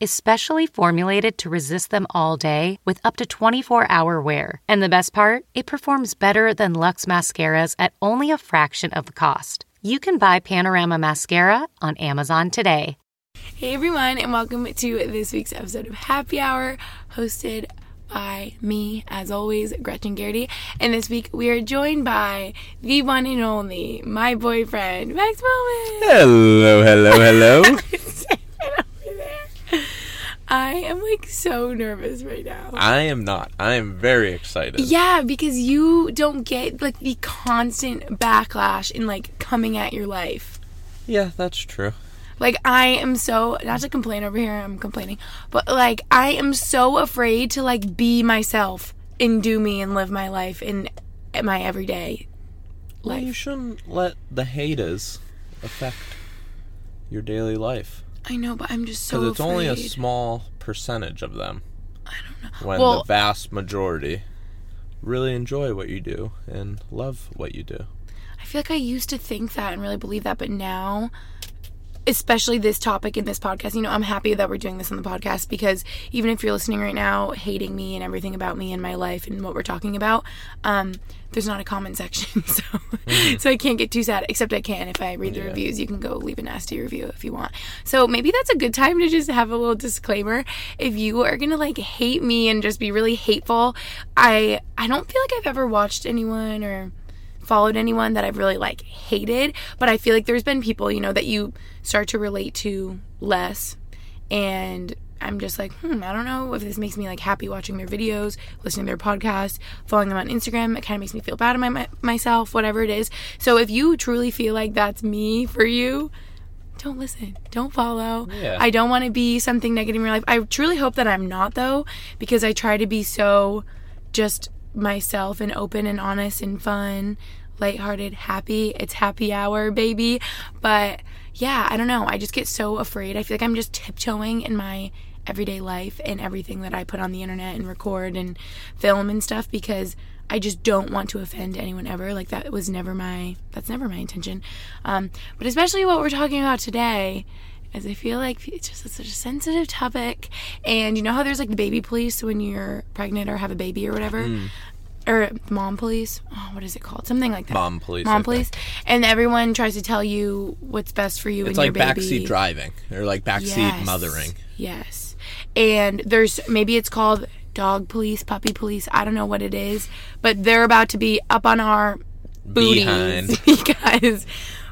is specially formulated to resist them all day with up to 24 hour wear. And the best part, it performs better than Luxe mascaras at only a fraction of the cost. You can buy Panorama Mascara on Amazon today. Hey everyone, and welcome to this week's episode of Happy Hour, hosted by me, as always, Gretchen Geraghty. And this week we are joined by the one and only, my boyfriend, Max Bowman. Hello, hello, hello. I am like so nervous right now. I am not. I am very excited. Yeah, because you don't get like the constant backlash in like coming at your life. Yeah, that's true. Like I am so not to complain over here, I'm complaining, but like I am so afraid to like be myself and do me and live my life in my everyday Well, you shouldn't let the haters affect your daily life. I know, but I'm just so Because it's afraid. only a small percentage of them. I don't know. When Well- the vast majority really enjoy what you do and love what you do. I feel like I used to think that and really believe that, but now, especially this topic in this podcast, you know, I'm happy that we're doing this on the podcast because even if you're listening right now, hating me and everything about me and my life and what we're talking about, um, there's not a comment section, so so I can't get too sad. Except I can if I read the Yeah. reviews. You can go leave a nasty review if you want. So maybe that's a good time to just have a little disclaimer. If you are gonna like hate me and just be really hateful, I I don't feel like I've ever watched anyone or followed anyone that I've really like hated, but I feel like there's been people, you know, that you start to relate to less and I'm just like, hmm, I don't know if this makes me like happy watching their videos, listening to their podcasts, following them on Instagram. It kind of makes me feel bad about my, myself, whatever it is. So if you truly feel like that's me for you, don't listen. Don't follow. Yeah. I don't want to be something negative in your life. I truly hope that I'm not though, because I try to be so just myself and open and honest and fun, lighthearted, happy. It's happy hour, baby. But yeah, I don't know. I just get so afraid. I feel like I'm just tiptoeing in my everyday life and everything that I put on the internet and record and film and stuff because I just don't want to offend anyone ever. Like that was never my that's never my intention. Um, but especially what we're talking about today is I feel like it's just such a sensitive topic. And you know how there's like the baby police when you're pregnant or have a baby or whatever? Or mom police? Oh, what is it called? Something like that. Mom police, Mom I police. And everyone tries to tell you what's best for you It's and like your baby. backseat driving or like backseat Yes. mothering. Yes. And there's maybe it's called dog police, puppy police. I don't know what it is, but they're about to be up on our booties Behind. because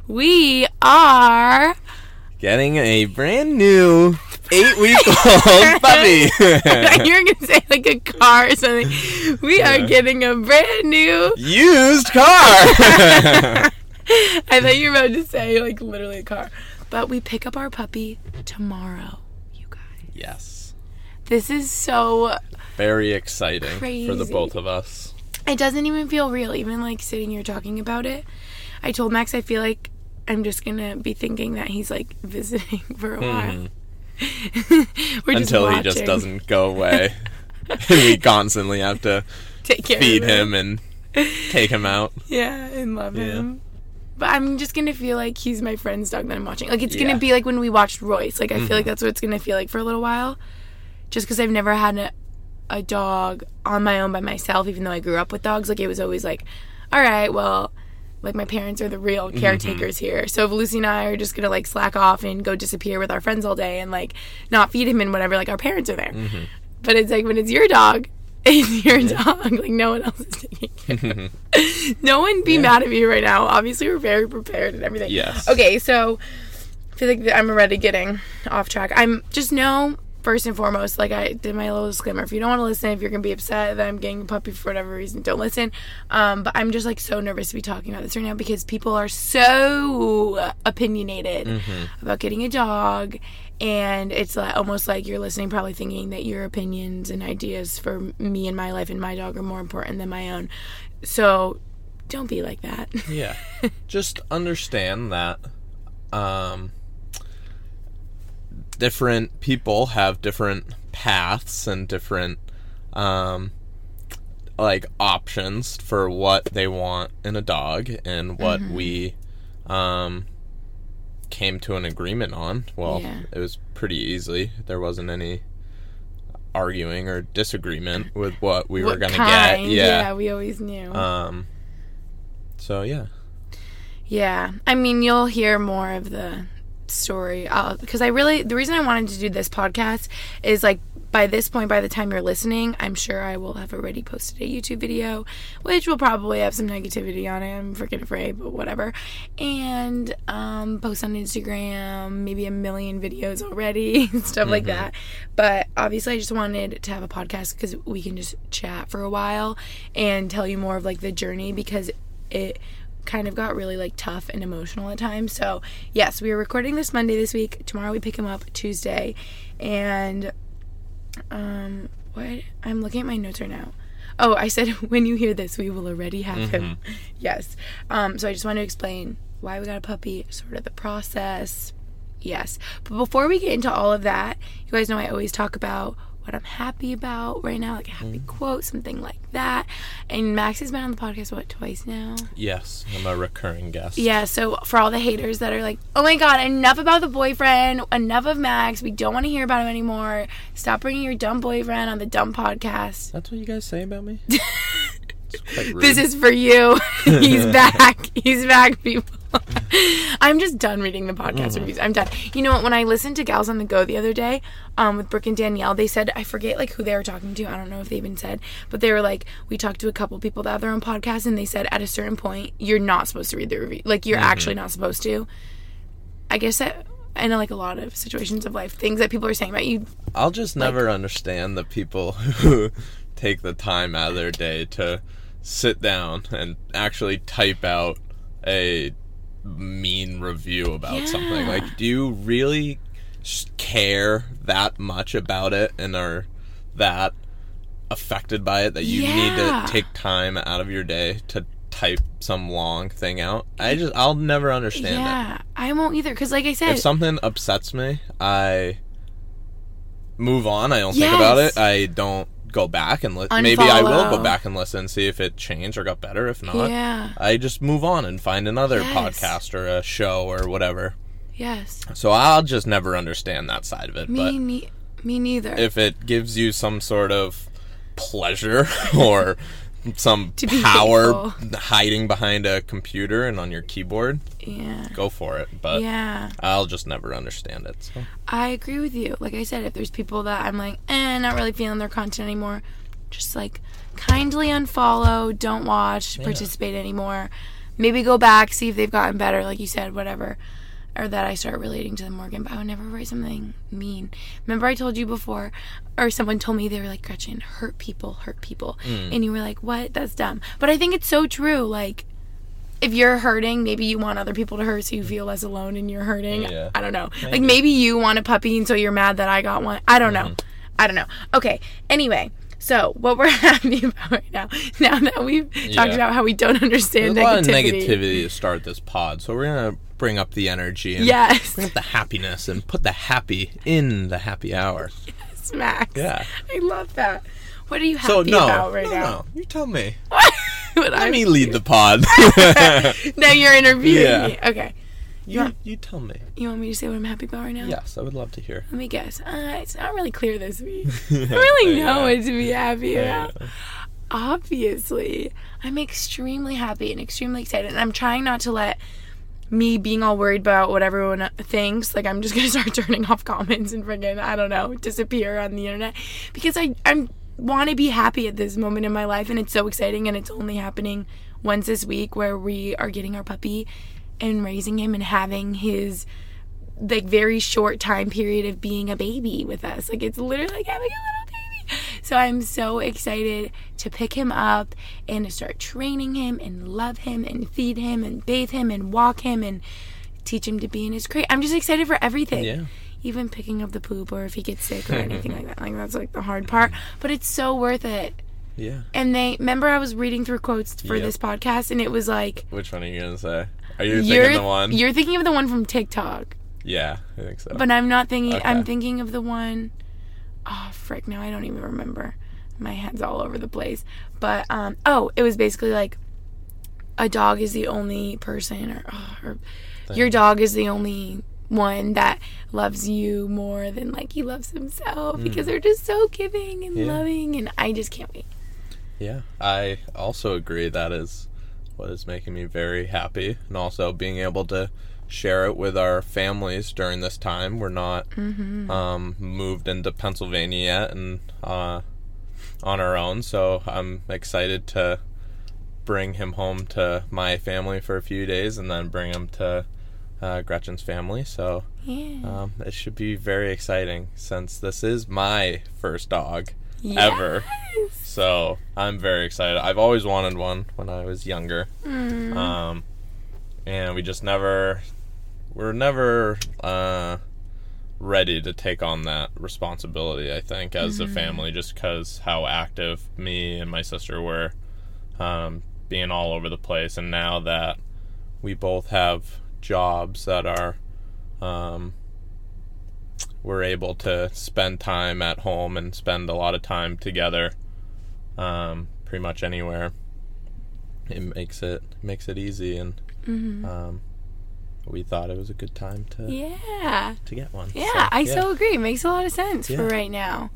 we are Getting a brand new eight week old puppy. you're gonna say like a car or something. We are getting a brand new Used car. I thought you were about to say like literally a car. But we pick up our puppy tomorrow, you guys. yes. This is so Very exciting for the both of us. it doesn't even feel real, even like sitting here talking about it. I told Max I feel like I'm just gonna be thinking that he's like visiting for a hmm. while. Until he just doesn't go away. and we constantly have to take care feed of him and take him out. Yeah, and love Yeah. him. But I'm just gonna feel like he's my friend's dog that I'm watching. Like it's Yeah. Mm-hmm. gonna be like when we watched Royce. Like I feel like that's what it's gonna feel like for a little while. Just because I've never had a, a dog on my own by myself, even though I grew up with dogs. Like it was always like, all right, well, like my parents are the real Mm-hmm. caretakers here. So if Lucy and I are just gonna like slack off and go disappear with our friends all day and like not feed him and whatever, like our parents are there. Mm-hmm. But it's like when it's your dog, it's your dog. Like no one else is taking care. No one be mad at me right now. Obviously, we're very prepared and everything. Yes. Okay, so I feel like I'm already getting off track. I'm just know first and foremost, like I did my little disclaimer. If you don't want to listen, if you're gonna be upset that I'm getting a puppy for whatever reason, don't listen. Um, but I'm just like so nervous to be talking about this right now because people are so opinionated about getting a dog, and it's like almost like you're listening, probably thinking that your opinions and ideas for me and my life and my dog are more important than my own. So don't be like that. Yeah. Just understand that um different people have different paths and different um like options for what they want in a dog and what Mm-hmm. we um came to an agreement on. Well, Yeah. it was pretty easy. There wasn't any arguing or disagreement with what we were going to get. Yeah. we always knew. Um so yeah. Yeah, I mean, you'll hear more of the story because I really the reason I wanted to do this podcast is like by this point, by the time you're listening, I'm sure I will have already posted a YouTube video, which will probably have some negativity on it. I'm freaking afraid, but whatever. And um, post on Instagram, maybe a million videos already, stuff like that. But obviously, I just wanted to have a podcast because we can just chat for a while and tell you more of like the journey because it kind of got really like tough and emotional at times. So, yes, we are recording this Monday this week. Tomorrow we pick him up Tuesday. And um what I'm looking at my notes right now. Oh, I said when you hear this, we will already have him. Yes. Um so I just want to explain why we got a puppy, sort of the process. Yes. But before we get into all of that, you guys know I always talk about what I'm happy about right now, like a happy mm-hmm. quote, something like that. And Max has been on the podcast what twice now. Yes, I'm a recurring guest. Yeah, so for all the haters that are like, oh my god, enough about the boyfriend, enough of Max, we don't want to hear about him anymore. Stop bringing your dumb boyfriend on the dumb podcast. That's what you guys say about me? It's quite rude. This is for you. He's back. He's back, people. I'm just done reading the podcast reviews. I'm done. You know what? When I listened to Gals on the Go the other day, um, with Brooke and Danielle, they said I forget like who they were talking to. I don't know if they even said, but they were like, we talked to a couple people that have their own podcast, and they said at a certain point you're not supposed to read the review. Like you're actually not supposed to. I guess that I know like a lot of situations of life, things that people are saying about you. I'll just never understand the people who take the time out of their day to sit down and actually type out a mean review about something. Like, do you really care that much about it and are that affected by it that you need to take time out of your day to type some long thing out? I just, I'll never understand it. yeah, I won't either. Because like I said, if something upsets me, I move on. I don't think about it. I don't go back and li- maybe I will go back and listen, see if it changed or got better. If not, yeah, I just move on and find another Yes. podcast or a show or whatever. yes. So I'll just never understand that side of it. Me, but ne- me neither. if it gives you some sort of pleasure or some be power hiding behind a computer and on your keyboard, yeah, go for it. But yeah, I'll just never understand it. So. I agree with you. Like I said, if there's people that I'm like, eh, not really feeling their content anymore, just like kindly unfollow, don't watch, participate anymore. Maybe go back, see if they've gotten better, like you said, whatever. Or that I start relating to them more again, but I would never write something mean. Remember, I told you before, or someone told me they were like, Gretchen, hurt people, hurt people. Mm. And you were like, what? That's dumb. But I think it's so true. Like, if you're hurting, maybe you want other people to hurt so you feel less alone and you're hurting. Yeah. I don't know. Like maybe you want a puppy and so you're mad that I got one. I don't know. Mm-hmm. I don't know. Okay. Anyway, so what we're happy about right now, now that we've talked Yeah. about how we don't understand There's a lot of negativity. negativity to start this pod, so we're gonna bring up the energy and Yes. bring up the happiness and put the happy in the happy hour. Yes, Max. Yeah. I love that. What are you happy So no, about right no, now? no, you tell me. Let I'm- me lead the pod. now you're interviewing Yeah. me. Okay. you, you tell me. You want me to say what I'm happy about right now? Yes, I would love to hear. Let me guess. Uh, it's not really clear this week. I really know what to be happy about. Obviously, I'm extremely happy and extremely excited, and I'm trying not to let me being all worried about what everyone thinks. Like I'm just gonna start turning off comments and friggin' I don't know disappear on the internet because I I'm want to be happy at this moment in my life, and it's so exciting, and it's only happening once this week where we are getting our puppy and raising him and having his like very short time period of being a baby with us. Like it's literally like having a little. So I'm so excited to pick him up and to start training him and love him and feed him and bathe him and walk him and teach him to be in his crate. I'm just excited for everything. Yeah. Even picking up the poop or if he gets sick or anything like that. Like that's like the hard part. But it's so worth it. Yeah. And they remember I was reading through quotes for Yep. this podcast and it was like Which one are you gonna say? Are you thinking the one? you're thinking of the one from TikTok. Yeah, I think so. But I'm not thinking. I'm thinking of the one oh frick! Now I don't even remember. My head's all over the place. But um, oh, it was basically like a dog is the only person, or, oh, or your dog is the only one that loves you more than like he loves himself because they're just so giving and. Yeah. loving, and I just can't wait. Yeah, I also agree that is what is making me very happy, and also being able to share it with our families during this time. We're not um, moved into Pennsylvania yet, and uh, on our own, so I'm excited to bring him home to my family for a few days, and then bring him to uh, Gretchen's family. So Yeah. um, it should be very exciting since this is my first dog ever. So I'm very excited. I've always wanted one when I was younger, Mm. um, and we just never, we're never uh, ready to take on that responsibility. I think as a family, just because how active me and my sister were, um, being all over the place, and now that we both have jobs that are, um, we're able to spend time at home and spend a lot of time together um, pretty much anywhere it makes it makes it easy and um, we thought it was a good time to Yeah. to get one Yeah, So, I so agree. It makes a lot of sense for right now.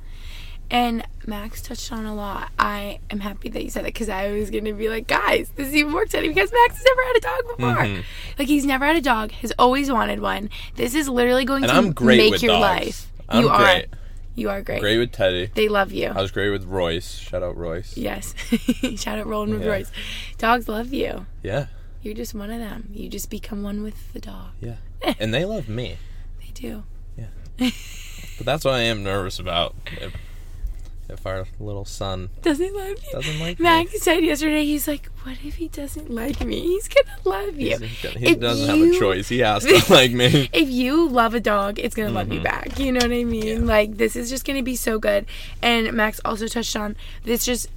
And Max touched on a lot. I am happy that you said that because I was going to be like, guys, this is even more exciting because Max has never had a dog before. Mhm. Like, he's never had a dog, has always wanted one. This is literally going and to make your dogs. life. I'm you are. great You are great. great with Teddy They love you. I was great with Royce shout out Royce yes. Shout out Roland with Yeah. Royce. Dogs love you. yeah You're just one of them. You just become one with the dog. yeah and they love me They do. Yeah. but that's what I am nervous about if, if our little son Doesn't love you? doesn't like me Max said yesterday, he's like, "What if he doesn't like me? He's gonna love you." He's- he If doesn't have a choice he has to like me If you love a dog, it's gonna love you back. You know what I mean? Mm-hmm. Yeah. Like this is just gonna be so good. And Max also touched on this. Just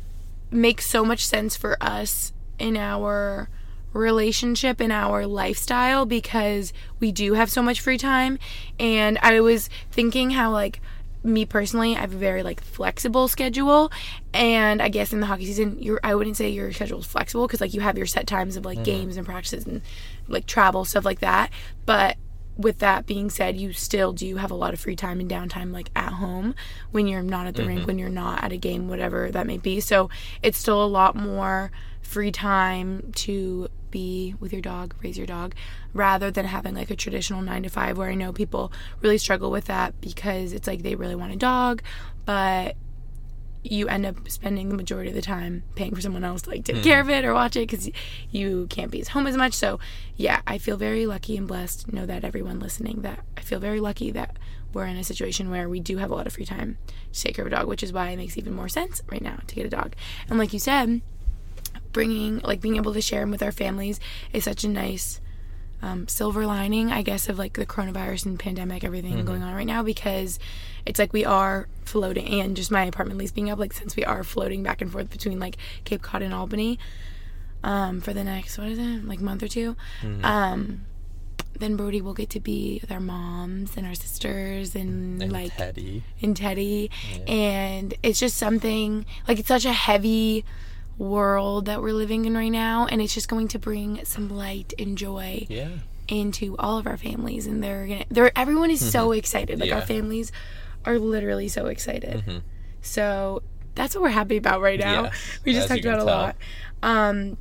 makes so much sense for us in our relationship in our lifestyle because we do have so much free time. And i was thinking how like me personally i have a very like flexible schedule. And i guess in the hockey season you're i wouldn't say your schedule is flexible because like you have your set times of like mm-hmm. games and practices and like travel stuff like that. But with that being said, you still do have a lot of free time and downtime, like at home when you're not at the rink, mm-hmm. when you're not at a game, whatever that may be. So it's still a lot more free time to be with your dog, raise your dog, rather than having like a traditional nine to five where I know people really struggle with that because it's like they really want a dog, but you end up spending the majority of the time paying for someone else to like take hmm. care of it or watch it because you can't be at home as much. So yeah, I feel very lucky and blessed. Know that everyone listening that I feel very lucky that we're in a situation where we do have a lot of free time to take care of a dog, which is why it makes even more sense right now to get a dog. And like you said, bringing like being able to share them with our families is such a nice um, silver lining, I guess, of like the coronavirus and pandemic, everything going on right now, because it's like we are floating, and just my apartment lease being up, like since we are floating back and forth between like Cape Cod and Albany, um, for the next what is it, like month or 2 um, then Brody will get to be with our moms and our sisters and, and like Teddy. and Teddy. And it's just something like it's such a heavy world that we're living in right now and it's just going to bring some light and joy yeah. into all of our families and they're gonna they're everyone is so excited. Like our families are literally so excited. So that's what we're happy about right now. Yes, we just as talked about a tell. lot. Um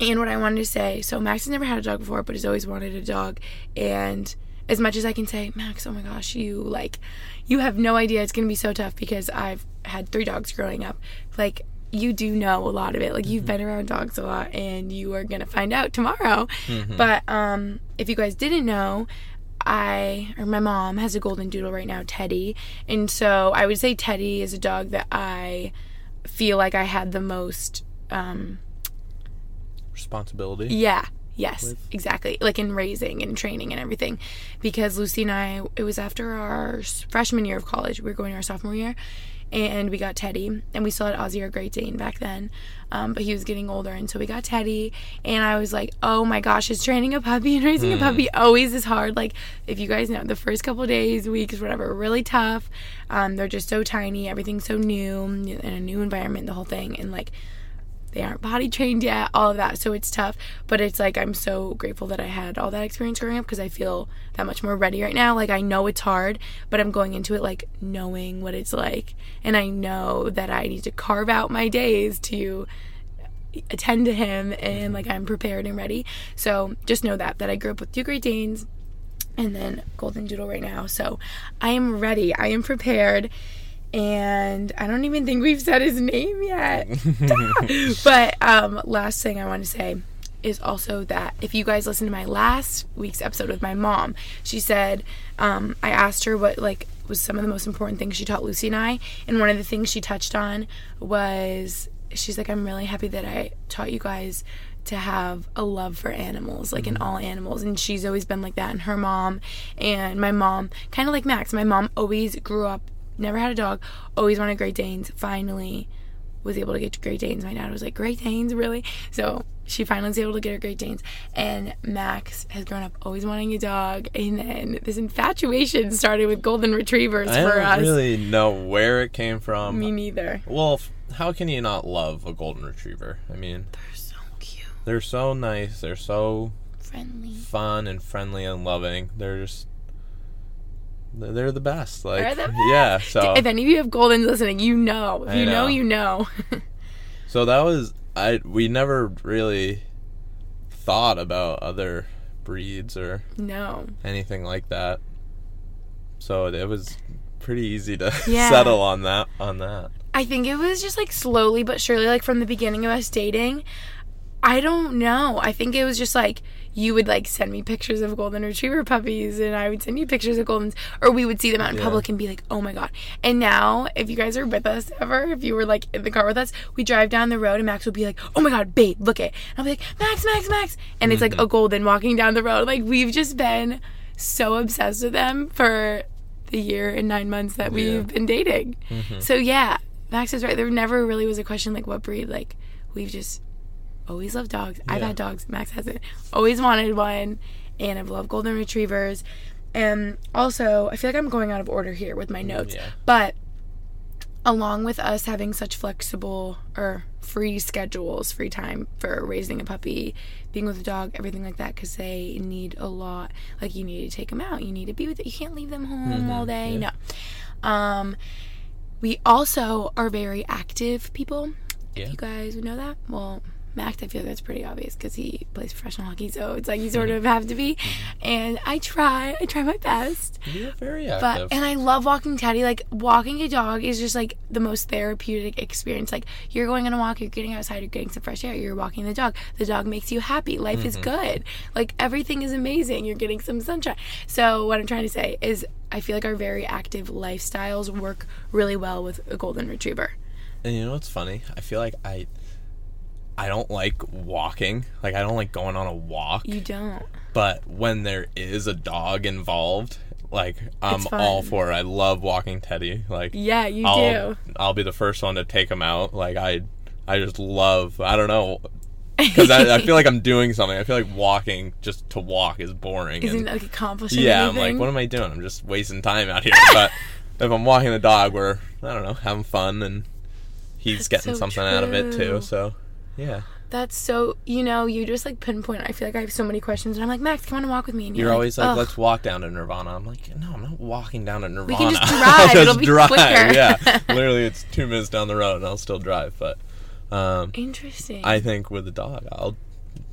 and what i wanted to say so max has never had a dog before but has always wanted a dog. And as much as i can say max oh my gosh you like you have no idea. It's gonna be so tough because i've had three dogs growing up. Like you do know a lot of it like you've been around dogs a lot and you are gonna find out tomorrow but um if you guys didn't know I or my mom has a golden doodle right now, Teddy. And so I would say Teddy is a dog that I feel like I had the most um Responsibility. yeah, yes, With- exactly. Like in raising and training and everything. Because Lucy and I, it was after our freshman year of college. We were going to our sophomore year. And we got Teddy. And we still had Ozzy, our Great Dane, back then. Um, but he was getting older. And so we got Teddy. And I was like, oh my gosh, is training a puppy and raising a puppy always is hard. Like, if you guys know, the first couple days, weeks, whatever, really tough. Um, they're just so tiny. Everything's so new in a new environment, the whole thing. And like, they aren't potty trained yet, all of that. So it's tough. But it's like I'm so grateful that I had all that experience growing up because I feel that much more ready right now. Like I know it's hard, but I'm going into it like knowing what it's like. And I know that I need to carve out my days to attend to him and like I'm prepared and ready. So just know that that I grew up with two Great Danes and then Golden Doodle right now. So I am ready. I am prepared. And I don't even think we've said his name yet. but um, last thing I want to say is also that if you guys listen to my last week's episode with my mom, she said um, I asked her what like was some of the most important things she taught Lucy and I, and one of the things she touched on was she's like I'm really happy that I taught you guys to have a love for animals, like in all animals. And she's always been like that. And her mom and my mom, kind of like Max, my mom always grew up, never had a dog, always wanted Great Danes. Finally, was able to get Great Danes. My dad was like, Great Danes, really? So she finally was able to get her Great Danes. And Max has grown up always wanting a dog. And then this infatuation started with Golden Retrievers for us. I don't really know where it came from. Me neither. Well, how can you not love a golden retriever? I mean, They're so cute, they're so nice. They're so friendly. fun and friendly and loving. They're just they're the best. Like They're the yeah, so If any of you have Goldens listening, you know. If you know, know. you know. so that was I we never really thought about other breeds or no. anything like that. So it was pretty easy to Yeah. settle on that on that. I think it was just like slowly but surely, like from the beginning of us dating. I don't know. I think it was just like you would like send me pictures of golden retriever puppies and I would send you pictures of goldens or we would see them out in Yeah. public and be like, "Oh my god." And now, if you guys are with us ever, if you were like in the car with us, we drive down the road and Max would be like, "Oh my god, babe, look it." And I'll be like, "Max, Max, Max." And it's like mm-hmm. a golden walking down the road. Like we've just been so obsessed with them for the year and 9 months that we've Yeah. been dating. Mm-hmm. So yeah, Max is right. There never really was a question like what breed. Like we've just always loved dogs. I've had dogs. Max hasn't. Always wanted one, and I've loved golden retrievers. And also, I feel like I'm going out of order here with my mm, notes, yeah. but along with us having such flexible or free schedules, free time for raising a puppy, being with a dog, everything like that, because they need a lot. Like you need to take them out, you need to be with it. You can't leave them home mm-hmm, all day. yeah. No. Um, we also are very active people. Yeah. If you guys would know that, well, Max, I feel like that's pretty obvious because he plays professional hockey, so it's like you sort of have to be. Mm-hmm. And I try, I try my best. You're very But active. and I love walking Teddy. Like walking a dog is just like the most therapeutic experience. Like you're going on a walk, you're getting outside, you're getting some fresh air, you're walking the dog. The dog makes you happy. Life is mm-hmm. good. Like everything is amazing. You're getting some sunshine. So what I'm trying to say is I feel like our very active lifestyles work really well with a golden retriever. And you know what's funny? I feel like I I don't like walking. Like I don't like going on a walk. You don't. But when there is a dog involved, like I'm all for it. I love walking Teddy. Like Yeah, you I'll do. I'll be the first one to take him out. Like I I just love I don't know because I, I feel like I'm doing something. I feel like walking just to walk is boring. Isn't and- like accomplishing yeah, anything? I'm like, what am I doing? I'm just wasting time out here. But if I'm walking the dog, we're I don't know having fun and he's That's getting so something out of it too. So yeah, That's so you know you just like pinpoint. I feel like I have so many questions, and I'm like Max, come on and walk with me. And you're always like, "Ugh." let's walk down to Nirvana. I'm like, no, I'm not walking down to Nirvana. We can just drive. It'll be drive. quicker. yeah, literally, it's two minutes down the road, and I'll still drive. But um, Interesting. I think with the dog, I'll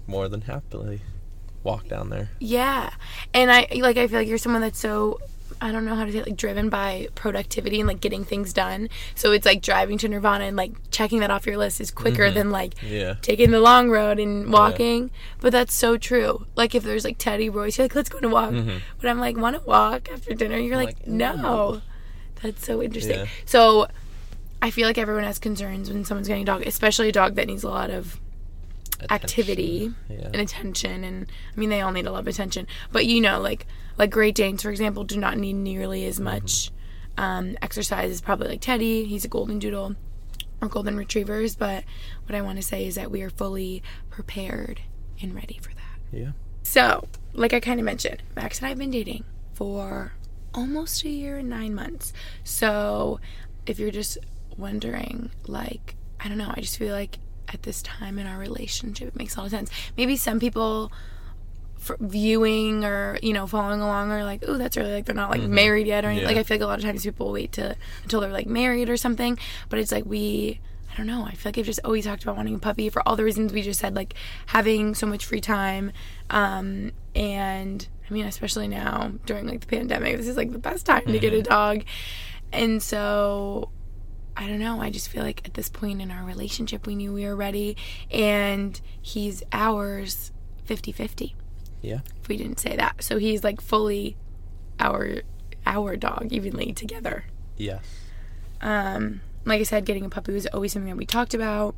more than happily walk down there. yeah, and I like I feel like you're someone that's so I don't know how to say it, like driven by productivity and like getting things done. So it's like driving to Nirvana and like checking that off your list is quicker mm-hmm. than like Yeah. taking the long road and walking. But that's so true. Like if there's like Teddy Royce, you're like, let's go a walk. Mm-hmm. But I'm like, want to walk after dinner? You're like, like, no. That's so interesting. Yeah. So I feel like everyone has concerns when someone's getting a dog, especially a dog that needs a lot of activity Yeah. and attention and I mean they all need a lot of attention. But you know like like Great Danes for example do not need nearly as much um, exercise as probably like Teddy. He's a golden doodle or golden retrievers. But what I want to say is that we are fully prepared and ready for that. Yeah. so like I kind of mentioned Max and I have been dating for almost a year and nine months. So if you're just wondering like I don't know I just feel like at this time in our relationship. It makes a lot of sense. Maybe some people viewing or you know following along are like oh that's really like they're not like married yet or anything. Yeah. like I feel like a lot of times people wait to until they're like married or something but it's like we I don't know I feel like I've just always talked about wanting a puppy for all the reasons we just said like having so much free time um and I mean especially now during like the pandemic this is like the best time to get a dog. And so I don't know. I just feel like at this point in our relationship, we knew we were ready, and he's ours 50 50, Yeah. if we didn't say that. So he's like fully our our dog evenly together. Yes. Um, like I said, getting a puppy was always something that we talked about.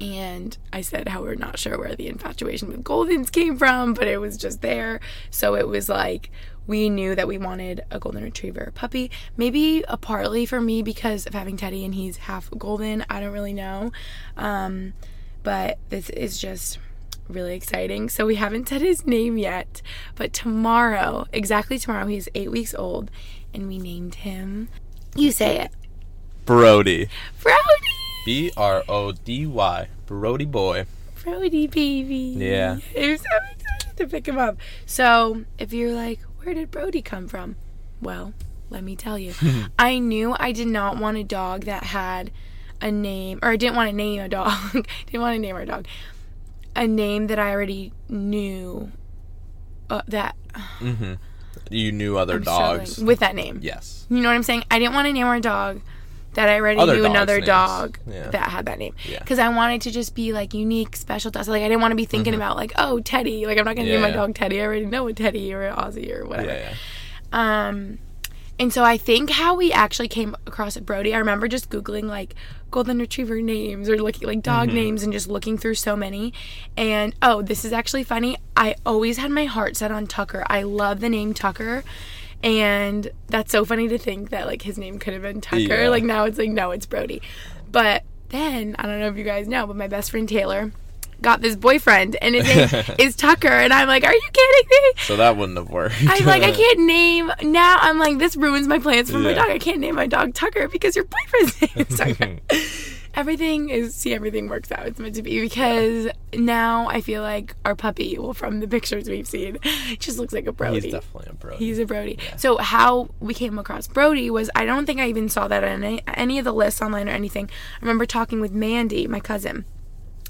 And I said how we're not sure where the infatuation with Goldens came from, but it was just there. So it was like we knew that we wanted a golden retriever puppy. Maybe a partly for me because of having Teddy and he's half golden. I don't really know. Um, but this is just really exciting. So we haven't said his name yet, but tomorrow, exactly tomorrow, he's eight weeks old, and we named him. You say it, Brody. Brody. B R O D Y. Brody boy. Brody baby. Yeah. I'm so excited to pick him up. So if you're like, where did Brody come from? Well, let me tell you. I knew I did not want a dog that had a name, or I didn't want to name a dog. I didn't want to name our dog. A name that I already knew uh, that Mm-hmm. You knew other I'm struggling dogs. with that name. yes. You know what I'm saying? I didn't want to name our dog that I already Other knew dogs' another names. dog Yeah. that had that name. Yeah. Because I wanted to just be like unique, special. Like I didn't want to be thinking about like, oh, Teddy. Like I'm not gonna name my Mm-hmm. Yeah. dog Teddy. I already know a Teddy or an Ozzy or whatever. Yeah. Um, and so I think how we actually came across Brody, I remember just Googling like golden retriever names or looking like dog Mm-hmm. names and just looking through so many. And oh, this is actually funny. I always had my heart set on Tucker. I love the name Tucker. And that's so funny to think that like his name could have been Tucker. Yeah. Like now it's like, no, it's Brody. But then, I don't know if you guys know, but my best friend Taylor got this boyfriend and his name is Tucker. And I'm like, are you kidding me? So that wouldn't have worked. I'm like, I can't name now. I'm like, this ruins my plans for my dog. I can't name my dog Tucker because your boyfriend's name is Tucker. everything is see, everything works out. It's meant to be because now I feel like our puppy, well, from the pictures we've seen, just looks like a Brody. He's definitely a Brody. He's a Brody. So how we came across Brody was I don't think I even saw that on any, any of the lists online or anything. I remember talking with Mandy, my cousin,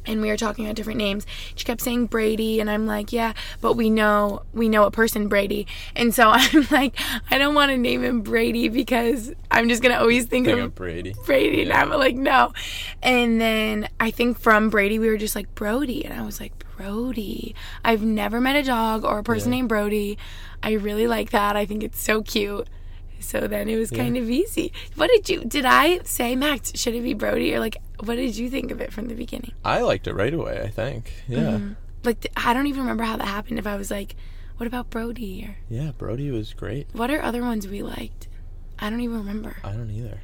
and we were talking about different names. She kept saying Brady, and I'm like, yeah, but we know we know a person Brady, and so I'm like, I don't want to name him Brady because I'm just gonna always think, Think of of Brady. Brady, and I'm like, no. And then I think from Brady, we were just like Brody, and I was like, Brody. I've never met a dog or a person Yeah. named Brody. I really like that. I think it's so cute. So then it was kind of easy. What did you? Did I say Max? Should it be Brody or like? What did you think of it from the beginning? I liked it right away. I think. Yeah. Like th- I don't even remember how that happened. If I was like, what about Brody or Yeah. Brody was great. what are other ones we liked? I don't even remember. I don't either.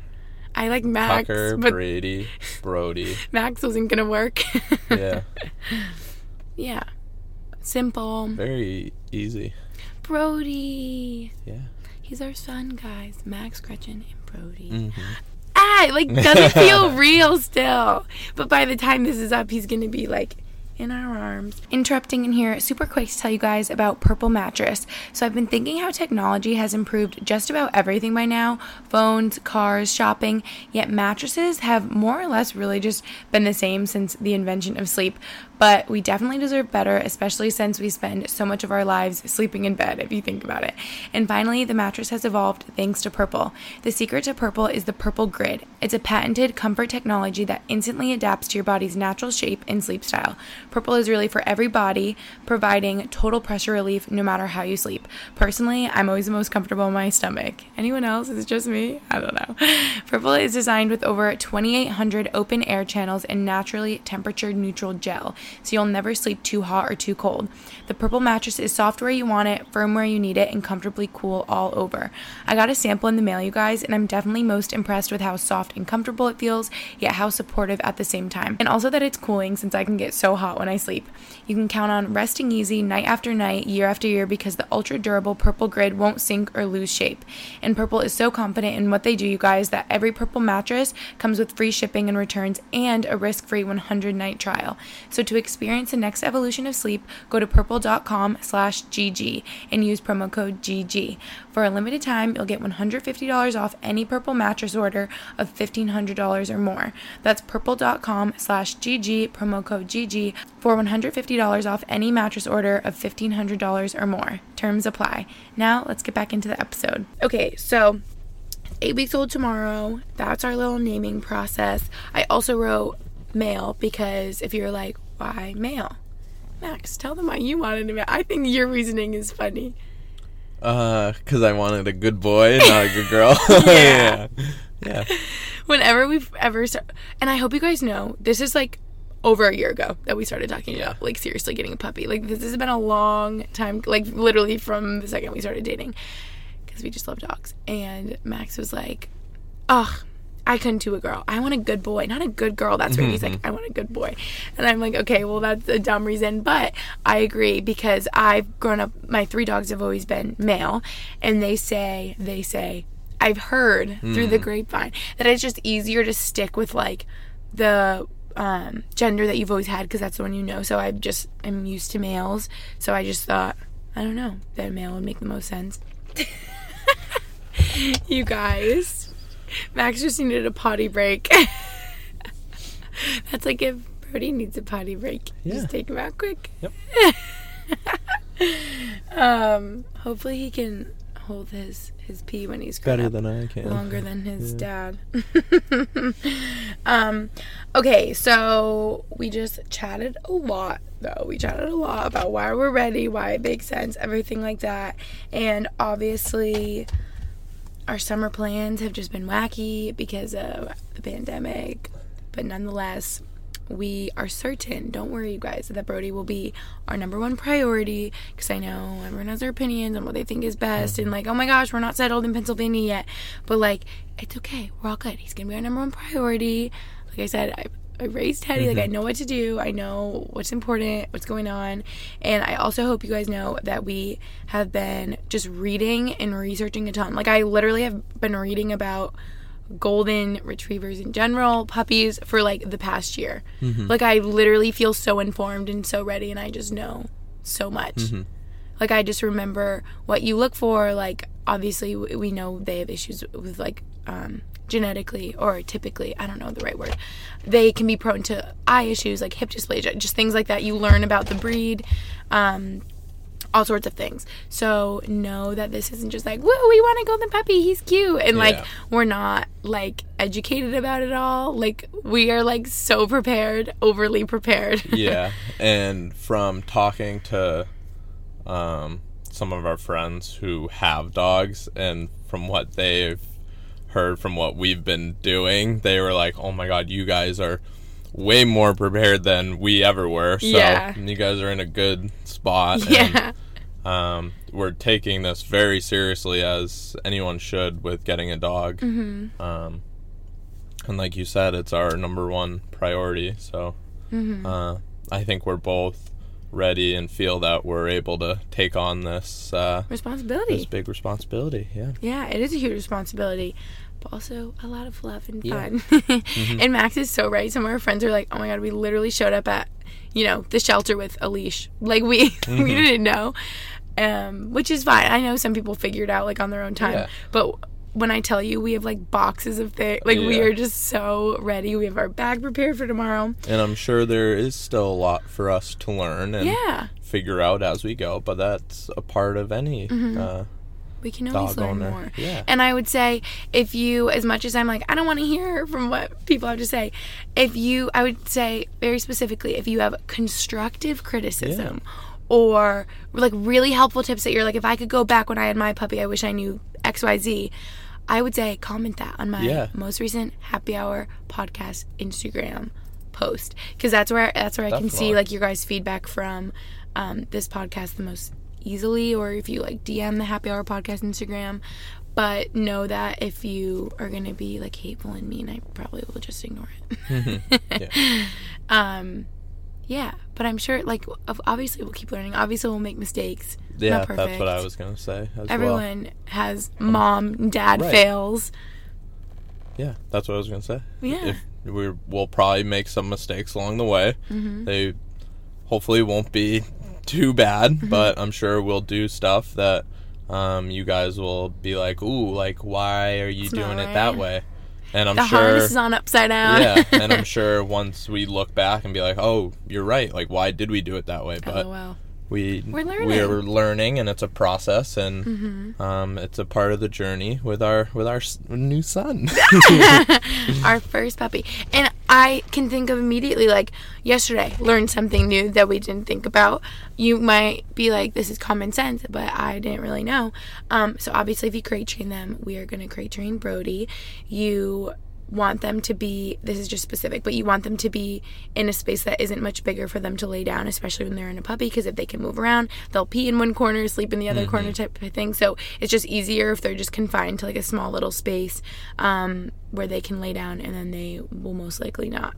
I like Max, Tucker, but Brady, Brody. Max wasn't gonna work. Yeah. Yeah. Simple. Very easy. Brody. Yeah. He's our son, guys. Max, Gretchen, and Brody. Mm-hmm. It, like doesn't feel real still. But by the time this is up, he's gonna be like in our arms. Interrupting in here, super quick to tell you guys about Purple Mattress. So I've been thinking how technology has improved just about everything by now phones, cars, shopping, yet mattresses have more or less really just been the same since the invention of sleep. But we definitely deserve better, especially since we spend so much of our lives sleeping in bed, if you think about it. And finally, the mattress has evolved thanks to Purple. The secret to Purple is the Purple Grid. It's a patented comfort technology that instantly adapts to your body's natural shape and sleep style. Purple is really for every body, providing total pressure relief no matter how you sleep. Personally, I'm always the most comfortable in my stomach. Anyone else? Is it just me? I don't know. Purple is designed with over 2,800 open air channels and naturally temperature neutral gel, so you'll never sleep too hot or too cold. The Purple mattress is soft where you want it, firm where you need it, and comfortably cool all over. I got a sample in the mail, you guys, and I'm definitely most impressed with how soft and comfortable it feels, yet how supportive at the same time. And also that it's cooling since I can get so hot when I sleep. You can count on resting easy night after night, year after year, because the ultra durable Purple Grid won't sink or lose shape. And Purple is so confident in what they do, you guys, that every Purple mattress comes with free shipping and returns and a risk free 100 night trial. So to experience the next evolution of sleep, go to purple.com slash GG and use promo code GG. For a limited time, you'll get $150 off any Purple mattress order of $1,500 or more. That's purple.com slash GG, promo code GG, for $150 off any mattress order of $1,500 or more. Terms apply. Now, let's get back into the episode. Okay, so eight weeks old tomorrow. That's our little naming process. I also wrote male because if you're like, why male? Max, tell them why you wanted a male. I think your reasoning is funny. Uh, cause I wanted a good boy, not a good girl. Yeah. yeah. Yeah. Whenever we've ever start, and I hope you guys know this is like over a year ago that we started talking about like seriously getting a puppy. Like this has been a long time, like literally from the second we started dating, because we just love dogs. And Max was like, "Ugh, I couldn't do a girl. I want a good boy, not a good girl." That's where He's like, "I want a good boy," and I'm like, "Okay, well that's a dumb reason, but I agree because I've grown up. My three dogs have always been male, and they say they say." I've heard through the grapevine that it's just easier to stick with like the um, gender that you've always had because that's the one you know. So I just am used to males. So I just thought, I don't know, that male would make the most sense. you guys, Max just needed a potty break. that's like if Brody needs a potty break, Yeah. just take him out quick. Yep. um, hopefully he can hold his his pee when he's grown Better up than I can. longer than his dad. um, okay, so we just chatted a lot, though. We chatted a lot about why we're ready, why it makes sense, everything like that. And obviously, our summer plans have just been wacky because of the pandemic. But nonetheless, we are certain, don't worry, you guys, that Brody will be our number one priority because I know everyone has their opinions on what they think is best. And, like, oh my gosh, we're not settled in Pennsylvania yet. But, like, it's okay. We're all good. He's going to be our number one priority. Like I said, I, I raised Teddy. Like, I mm-hmm. know what to do. I know what's important, what's going on. And I also hope you guys know that we have been just reading and researching a ton. Like, I literally have been reading about golden retrievers in general, puppies for like the past year. Mm-hmm. Like I literally feel so informed and so ready and I just know so much. Mm-hmm. Like I just remember what you look for like obviously we know they have issues with like um genetically or typically, I don't know the right word. They can be prone to eye issues like hip dysplasia, just things like that. You learn about the breed. Um all sorts of things. So know that this isn't just like, whoa, we want a golden puppy, he's cute. And like Yeah. we're not like educated about it all. Like we are like so prepared, overly prepared. yeah, and from talking to um, some of our friends who have dogs, and from what they've heard from what we've been doing, they were like, "Oh my god, you guys are way more prepared than we ever were." So Yeah. you guys are in a good spot. and, yeah. um, we're taking this very seriously as anyone should with getting a dog. Mm-hmm. Um, and like you said, it's our number one priority. So Mm-hmm. uh, I think we're both ready and feel that we're able to take on this uh, Responsibility. this big responsibility. Yeah. Yeah, it is a huge responsibility, but also a lot of love and Yeah. fun. and Max is so right. Some of our friends are like, "Oh my god, we literally showed up at you know, the shelter with a leash. Like we Mm-hmm. we didn't know. Um, which is fine. I know some people figured out like on their own time. Yeah. But when I tell you we have like boxes of things, like we are just so ready. We have our bag prepared for tomorrow. And I'm sure there is still a lot for us to learn and Yeah. figure out as we go, but that's a part of any Mm-hmm. uh, We can always learn owner. more. Yeah. And I would say if you, as much as I'm like, I don't want to hear from what people have to say, if you, I would say very specifically, if you have constructive criticism or like really helpful tips that you're like, if I could go back when I had my puppy, I wish I knew XYZ. I would say comment that on my Yeah. most recent happy hour podcast Instagram post because that's where that's where I can see like your guys' feedback from um, this podcast the most easily, or if you like DM the Happy Hour podcast Instagram. But know that if you are gonna be like hateful and mean, I probably will just ignore it. yeah. Um, yeah, but I'm sure like obviously we'll keep learning. Obviously we'll make mistakes. yeah, Not perfect. that's what I was gonna say as well. Everyone has mom, dad Right. fails. Yeah, that's what I was gonna say. Yeah. If we will probably make some mistakes along the way. Mm-hmm. They hopefully won't be too bad, Mm-hmm. but I'm sure we'll do stuff that um, you guys will be like, "Ooh, like why are you It's doing it that way?" And I'm The sure harness is on upside down. yeah, and I'm sure once we look back and be like, "Oh, you're right. Like, why did we do it that way?" But LOL. we We're we learning. are learning, and it's a process, and Mm-hmm. um, it's a part of the journey with our with our s- new son. our first puppy. And I can think of immediately, like yesterday, learned something new that we didn't think about. You might be like, this is common sense, but I didn't really know. Um, so obviously, if you crate train them, we are going to crate train Brody. You want them to be this is just specific but you want them to be in a space that isn't much bigger for them to lay down especially when they're in a puppy because if they can move around they'll pee in one corner sleep in the other corner type of thing. So it's just easier if they're just confined to like a small little space um, where they can lay down and then they will most likely not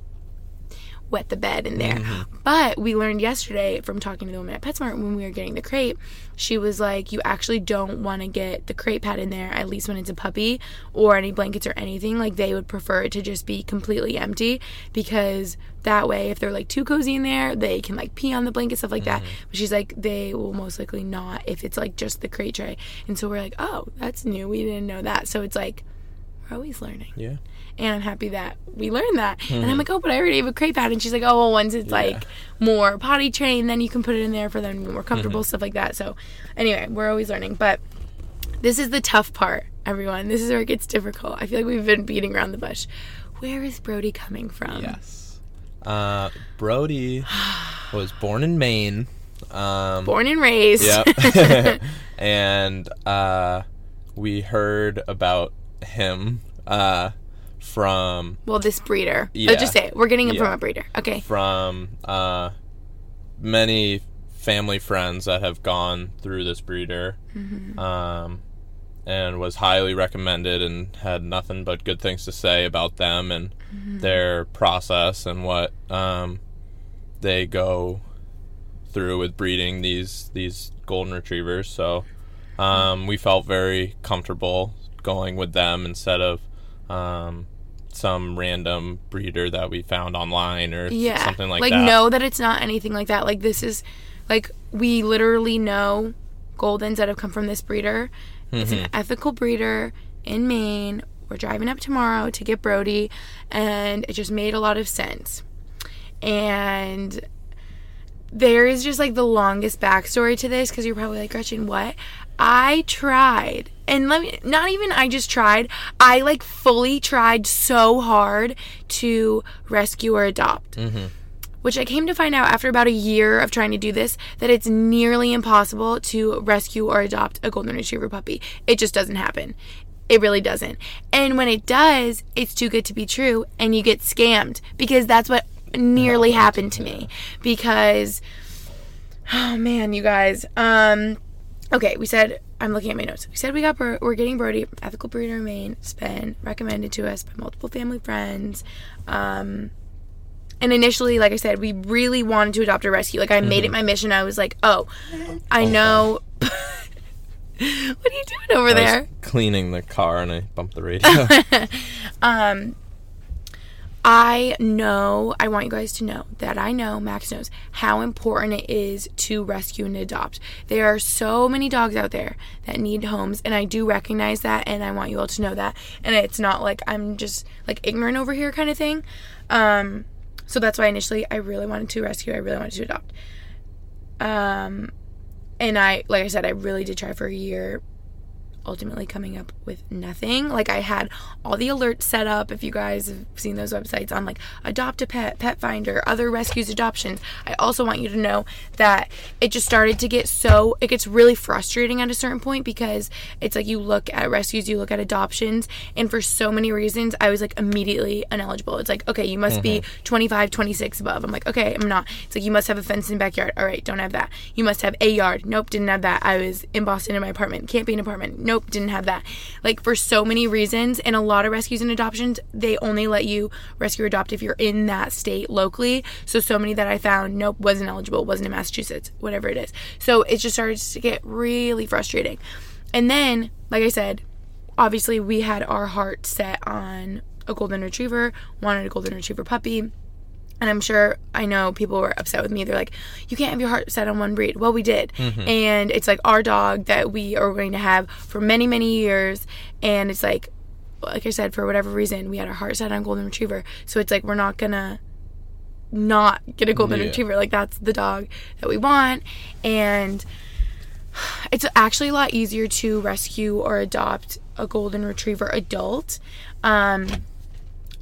wet the bed in there. Mm-hmm. But we learned yesterday from talking to the woman at PetSmart when we were getting the crate, she was like, you actually don't want to get the crate pad in there, at least when it's a puppy or any blankets or anything. Like they would prefer it to just be completely empty because that way, if they're like too cozy in there, they can like pee on the blanket, stuff like that. Mm-hmm. But she's like, they will most likely not if it's like just the crate tray. And so we're like, oh, that's new. We didn't know that. So it's like, we're always learning yeah. And I'm happy that we learned that. And I'm like, oh, but I already have a crate pad, and she's like, oh, well, once it's like more potty trained, then you can put it in there for them to be more comfortable, stuff like that. So, anyway, we're always learning, but this is the tough part, everyone. This is where it gets difficult. I feel like we've been beating around the bush. Where is Brody coming from? Yes. Uh, Brody was born in Maine. Um, Born and raised. Yep. and uh, we heard about him uh, from well, this breeder. Yeah. Let's just say it. We're getting him Yeah. from a breeder. Okay. from uh, many family friends that have gone through this breeder, um, and was highly recommended and had nothing but good things to say about them and their process and what um, they go through with breeding these these golden retrievers. So um, we felt very comfortable going with them instead of um, some random breeder that we found online or yeah something like, like that. Like, know that it's not anything like that like this is like we literally know goldens that have come from this breeder it's Mm-hmm. an ethical breeder in maine we're driving up tomorrow to get brody and it just made a lot of sense and there is just like the longest backstory to this because you're probably like Gretchen, what? I tried, and let me not even I just tried. I like fully tried so hard to rescue or adopt. Which I came to find out after about a year of trying to do this that it's nearly impossible to rescue or adopt a golden retriever puppy. It just doesn't happen. It really doesn't. And when it does, it's too good to be true and you get scammed because that's what nearly happened to me because oh man, you guys. Um okay, we said I'm looking at my notes. We said we got Bro- we're getting Brody, ethical breeder in Maine. It's been recommended to us by multiple family friends. Um and initially, like I said, we really wanted to adopt a rescue. Like I made it my mission. I was like, "Oh, I know." what are you doing over I was there? cleaning the car and I bumped the radio. I know, I want you guys to know that I know, Max knows, how important it is to rescue and adopt. There are so many dogs out there that need homes, and I do recognize that, and I want you all to know that. And it's not like I'm just like ignorant over here kind of thing. Um, so that's why initially I really wanted to rescue, I really wanted to adopt. Um, and I, like I said, I really did try for a year ultimately coming up with nothing. Like I had all the alerts set up. If you guys have seen those websites on like Adopt a Pet, Petfinder, other rescues, adoptions, I also want you to know that it just started to get so it gets really frustrating at a certain point because it's like you look at rescues, you look at adoptions, and for so many reasons, I was like immediately ineligible. It's like okay, you must mm-hmm. be 25, 26 above. I'm like okay, I'm not. It's like you must have a fence in the backyard. All right, don't have that. You must have a yard. Nope, didn't have that. I was in Boston in my apartment. Can't be an apartment. Nope nope, didn't have that. Like for so many reasons, and a lot of rescues and adoptions, they only let you rescue or adopt if you're in that state locally. So so many that I found, nope, wasn't eligible, wasn't in Massachusetts, whatever it is. So it just started to get really frustrating. And then, like I said, obviously we had our heart set on a golden retriever, wanted a golden retriever puppy and I'm sure I know people were upset with me. They're like, you can't have your heart set on one breed. Well, we did. Mm-hmm. And it's like our dog that we are going to have for many, many years. And it's like, like I said, for whatever reason, we had our heart set on Golden Retriever. So it's like, we're not going to not get a Golden yeah. Retriever. Like, that's the dog that we want. And it's actually a lot easier to rescue or adopt a Golden Retriever adult. Um,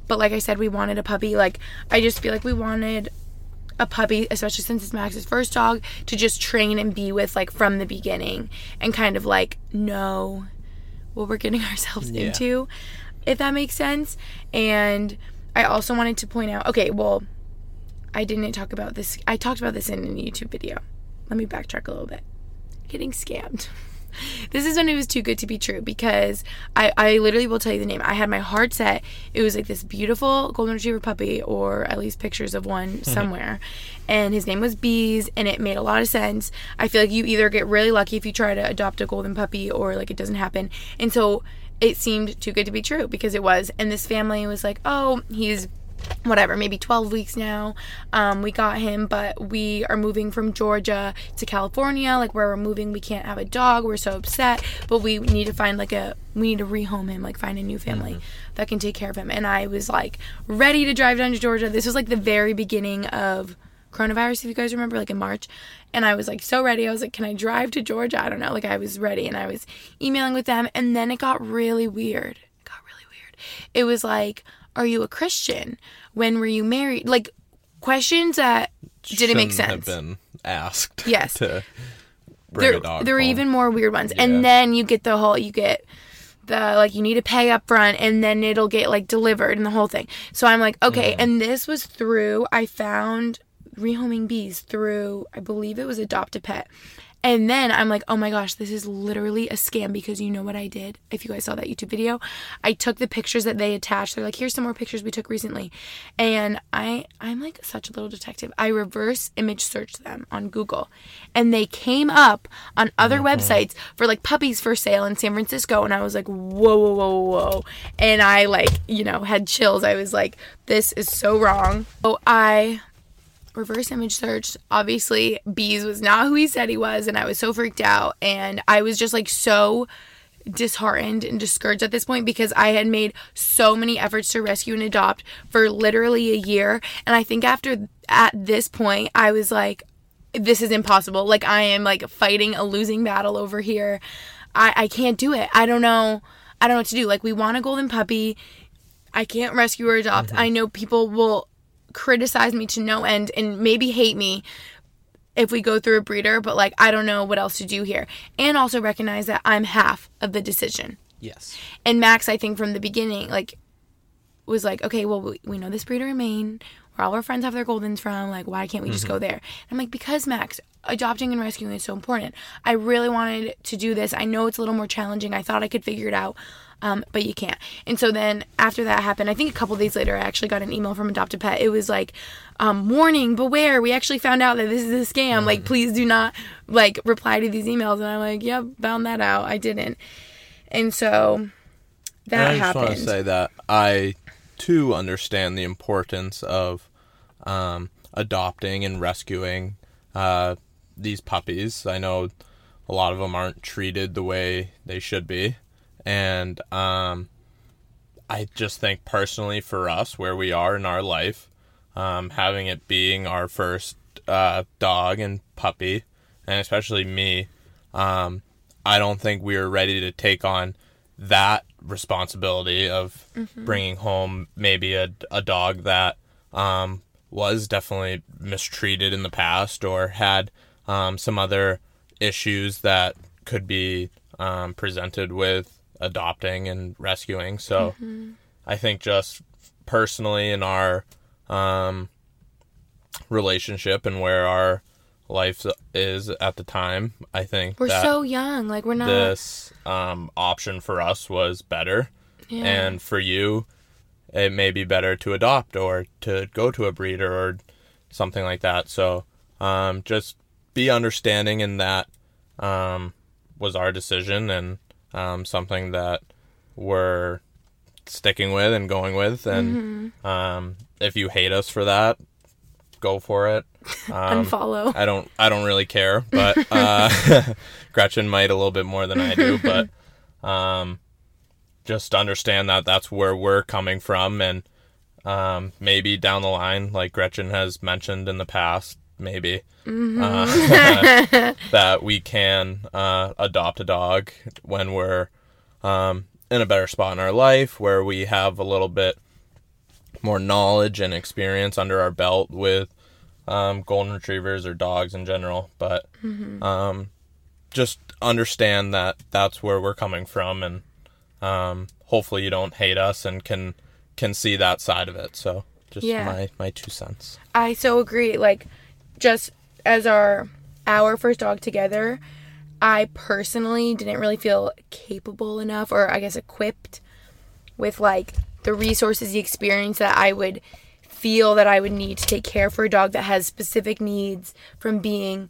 but like I said, we wanted a puppy. Like, I just feel like we wanted a puppy, especially since it's Max's first dog, to just train and be with like from the beginning and kind of like know what we're getting ourselves yeah. into, if that makes sense. And I also wanted to point out okay, well, I didn't talk about this. I talked about this in a YouTube video. Let me backtrack a little bit. Getting scammed. this is when it was too good to be true because I, I literally will tell you the name. I had my heart set. It was like this beautiful golden retriever puppy, or at least pictures of one somewhere. and his name was Bees, and it made a lot of sense. I feel like you either get really lucky if you try to adopt a golden puppy, or like it doesn't happen. And so it seemed too good to be true because it was. And this family was like, oh, he's whatever, maybe 12 weeks now. Um, we got him, but we are moving from Georgia to California. Like where we're moving, we can't have a dog. We're so upset, but we need to find like a we need to rehome him, like find a new family mm-hmm. that can take care of him. And I was like ready to drive down to Georgia. This was like the very beginning of coronavirus, if you guys remember, like in March. And I was like so ready. I was like, can I drive to Georgia? I don't know. Like I was ready and I was emailing with them. And then it got really weird. It got really weird. It was like, are you a Christian? When were you married? Like questions that didn't make sense. Have been asked. Yes. To there, there were even more weird ones, yeah. and then you get the whole you get the like you need to pay up front and then it'll get like delivered and the whole thing. So I'm like, okay, mm. and this was through I found rehoming bees through I believe it was adopt a pet. And then I'm like, oh my gosh, this is literally a scam because you know what I did? If you guys saw that YouTube video, I took the pictures that they attached. They're like, here's some more pictures we took recently. And I I'm like such a little detective. I reverse image searched them on Google. And they came up on other mm-hmm. websites for like puppies for sale in San Francisco. And I was like, whoa, whoa, whoa, whoa. And I like, you know, had chills. I was like, this is so wrong. So I reverse image searched. Obviously, Bees was not who he said he was, and I was so freaked out. And I was just like so disheartened and discouraged at this point because I had made so many efforts to rescue and adopt for literally a year. And I think after at this point, I was like, this is impossible. Like, I am like fighting a losing battle over here. I, I can't do it. I don't know. I don't know what to do. Like, we want a golden puppy. I can't rescue or adopt. Mm-hmm. I know people will criticize me to no end and maybe hate me if we go through a breeder, but like I don't know what else to do here. And also recognize that I'm half of the decision. Yes. And Max, I think from the beginning, like, was like, okay, well, we, we know this breeder in Maine, where all our friends have their Goldens from. Like, why can't we just mm-hmm. go there? And I'm like, because Max, adopting and rescuing is so important. I really wanted to do this. I know it's a little more challenging. I thought I could figure it out um, but you can't. And so then after that happened, I think a couple days later, I actually got an email from Adopt a Pet. It was like, um, warning, beware, we actually found out that this is a scam. Like, mm-hmm. please do not like reply to these emails. And I'm like, yep, found that out. I didn't. And so that and I happened. just want to say that I too understand the importance of um, adopting and rescuing uh, these puppies. I know a lot of them aren't treated the way they should be, and um, I just think personally for us, where we are in our life, um, having it being our first uh, dog and puppy, and especially me, um, I don't think we are ready to take on that responsibility of Mm-hmm. bringing home maybe a, a dog that um, was definitely mistreated in the past or had um, some other issues that could be um, presented with adopting and rescuing. So I think just personally in our um, relationship and where our life is at the time, I think We're so young. Like we're not. this um, option for us was better. yeah. And for you, it may be better to adopt or to go to a breeder or something like that. So um, just be understanding in that um, was our decision and um, something that we're sticking with and going with. And um, if you hate us for that, go for it. Um, Unfollow. I don't I don't really care, but uh, Gretchen might a little bit more than I do, but um, just understand that that's where we're coming from, and um, maybe down the line, like Gretchen has mentioned in the past, maybe uh, that we can uh, adopt a dog when we're um, in a better spot in our life, where we have a little bit more knowledge and experience under our belt with um, golden retrievers or dogs in general, but um, just understand that that's where we're coming from, and um, hopefully you don't hate us and can can see that side of it. So just Yeah. my my two cents. I so agree. Like, just as our our first dog together, I personally didn't really feel capable enough, or I guess equipped, with like the resources, the experience that I would feel that I would need to take care for a dog that has specific needs from being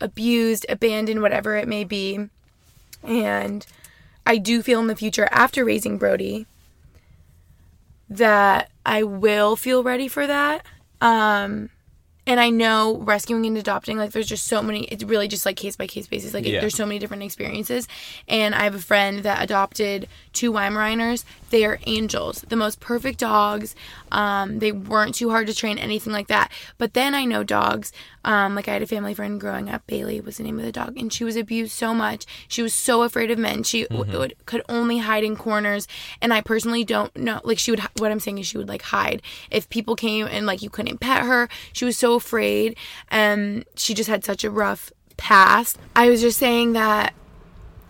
abused, abandoned, whatever it may be. And I do feel in the future after raising Brody that I will feel ready for that. Um and I know rescuing and adopting, like there's just so many it's really just like case by case basis. Like Yeah. there's so many different experiences. And I have a friend that adopted two Weimaraners. They are angels, the most perfect dogs. Um, they weren't too hard to train, anything like that. But then I know dogs. Um, like I had a family friend growing up, Bailey was the name of the dog, and she was abused so much. She was so afraid of men. She w- would, could only hide in corners. And I personally don't know. Like she would. What I'm saying is she would like hide if people came and like you couldn't pet her. She was so afraid, and she just had such a rough past. I was just saying that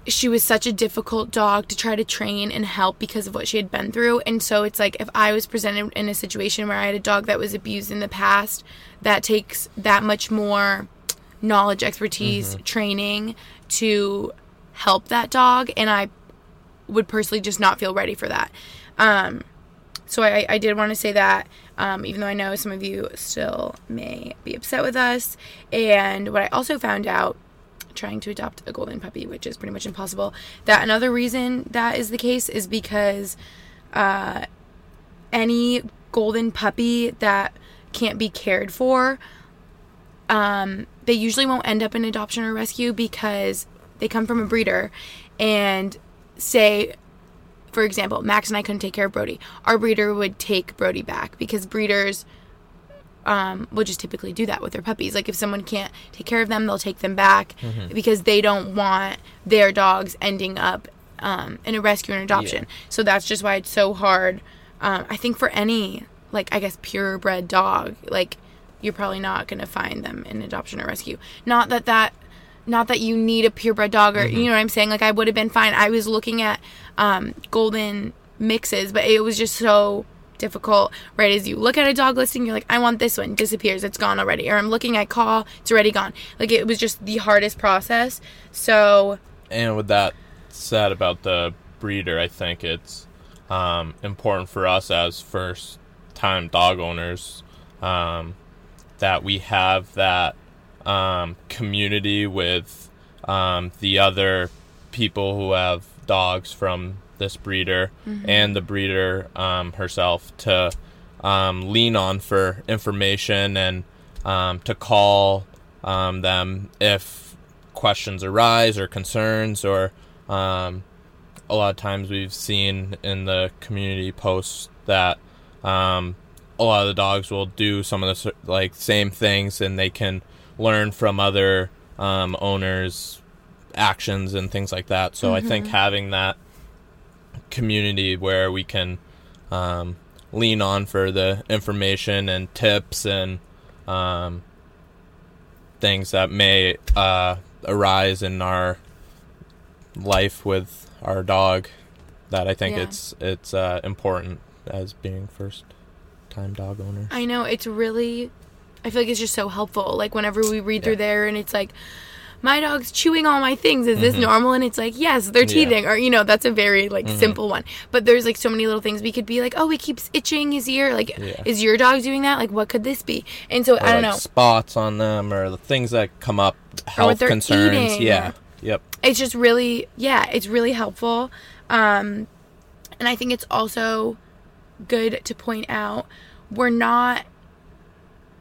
she was such a difficult dog to try to train and help because of what she had been through. And so it's like if I was presented in a situation where I had a dog that was abused in the past, that takes that much more knowledge, expertise, training to help that dog. And I would personally just not feel ready for that. Um, so I, I did want to say that, um, even though I know some of you still may be upset with us. And what I also found out trying to adopt a golden puppy, which is pretty much impossible, that another reason that is the case is because uh, any golden puppy that can't be cared for, um, they usually won't end up in adoption or rescue because they come from a breeder and say for example, Max and I couldn't take care of Brody. Our breeder would take Brody back because breeders um, will just typically do that with their puppies. Like if someone can't take care of them, they'll take them back because they don't want their dogs ending up um, in a rescue and adoption. So that's just why it's so hard. Um, I think for any like I guess purebred dog, like you're probably not gonna find them in adoption or rescue. Not that that not that you need a purebred dog or you know what I'm saying. Like I would have been fine. I was looking at um, golden mixes, but it was just so difficult. Right as you look at a dog listing, you're like, I want this one. Disappears. It's gone already. Or I'm looking at call. It's already gone. Like it was just the hardest process. So And with that said about the breeder, I think it's um, important for us as first time dog owners um, that we have that um, community with um, the other people who have dogs from this breeder and the breeder um, herself to um, lean on for information and um, to call um, them if questions arise or concerns or um, a lot of times we've seen in the community posts that um, a lot of the dogs will do some of the like same things and they can learn from other um, owners actions and things like that. So i think having that community where we can um, lean on for the information and tips and um, things that may uh, arise in our life with our dog that I think Yeah. it's it's uh, important as being first time dog owner. I know it's really I feel like it's just so helpful. Like whenever we read through there and it's like my dog's chewing all my things. Is this normal? And it's like, yes, they're Mm-hmm. Yeah. Mm-hmm. teething. Or, you know, that's a very like simple one. But there's like so many little things we could be like, oh, he keeps itching his ear. Like, Yeah. is your dog doing that? Like, what could this be? And so Or, I don't like, know. spots on them or the things that come up health concerns. eating. Yeah. Yep. it's just really yeah it's really helpful um and i think it's also good to point out we're not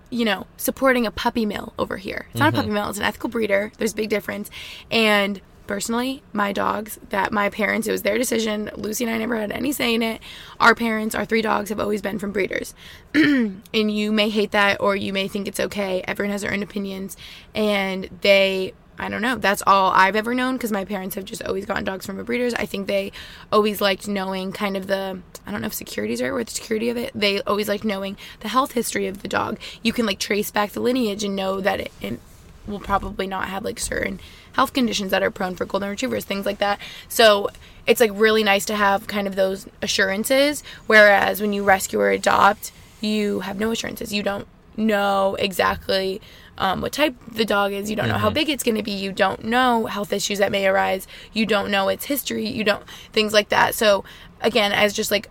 you know supporting a puppy mill over here. It's not a puppy mm-hmm. mill it's an ethical breeder. There's a big difference. And personally my dogs that my parents it was their decision. Lucy and i never had any say in it. Our parents our three dogs have always been from breeders. And you may hate that or you may think it's okay. Everyone has their own opinions. And they I don't know. That's all I've ever known because my parents have just always gotten dogs from a breeders. I think they always liked knowing kind of the I don't know if security is right word, the security of it. They always liked knowing the health history of the dog. You can like trace back the lineage and know that it, it will probably not have like certain health conditions that are prone for golden retrievers, things like that. So it's like really nice to have kind of those assurances. Whereas when you rescue or adopt, you have no assurances. You don't know exactly um, what type the dog is. You don't know how big it's going to be. You don't know health issues that may arise. You don't know its history. You don't things like that. So again, as just like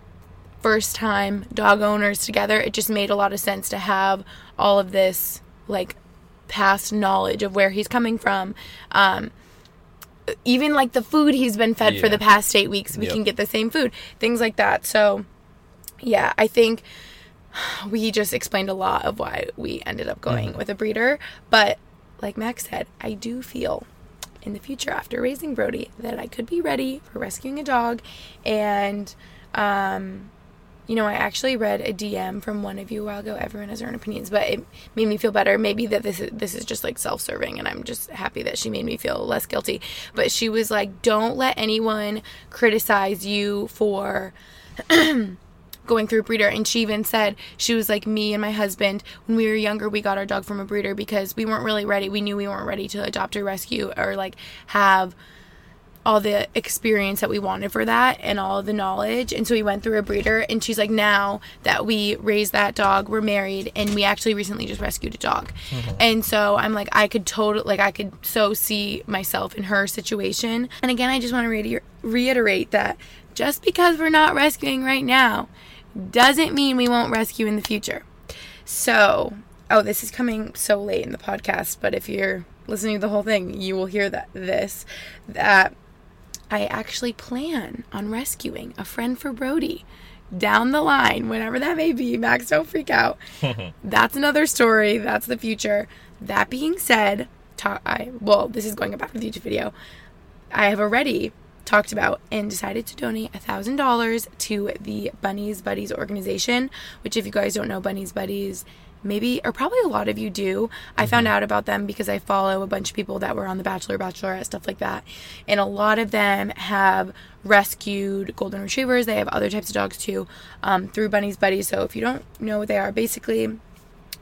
first time dog owners together, it just made a lot of sense to have all of this like past knowledge of where he's coming from. Um, even like the food he's been fed for the past eight weeks, we Yep. can get the same food, things like that. So, yeah, I think we just explained a lot of why we ended up going with a breeder. But like Max said, I do feel in the future after raising Brody that I could be ready for rescuing a dog. And, um, you know, I actually read a DM from one of you a while ago. Everyone has their own opinions, but it made me feel better. Maybe that this is this is just like self-serving, and I'm just happy that she made me feel less guilty. But she was like, "Don't let anyone criticize you for." going through a breeder and she even said she was like me and my husband. When we were younger we got our dog from a breeder because we weren't really ready. We knew we weren't ready to adopt or rescue or like have all the experience that we wanted for that and all the knowledge. And so we went through a breeder and she's like now that we raised that dog we're married and we actually recently just rescued a dog. Mm-hmm. And so i'm like i could totally like i could so see myself in her situation. And again i just want to reiter- reiterate that just because we're not rescuing right now doesn't mean we won't rescue in the future so oh this is coming so late in the podcast but if you're listening to the whole thing you will hear that this that I actually plan on rescuing a friend for Brody down the line, whenever that may be. Max, don't freak out. That's another story. That's the future. That being said, ta- I well, this is going back to the YouTube video. I have already talked about and decided to donate a thousand dollars to the Bunny's Buddies organization. Which, if you guys don't know, Bunny's Buddies maybe or probably a lot of you do. I found out about them because i follow a bunch of people that were on the bachelor bachelorette stuff like that. And a lot of them have rescued golden retrievers. They have other types of dogs too um, through bunny's buddies. So if you don't know what they are basically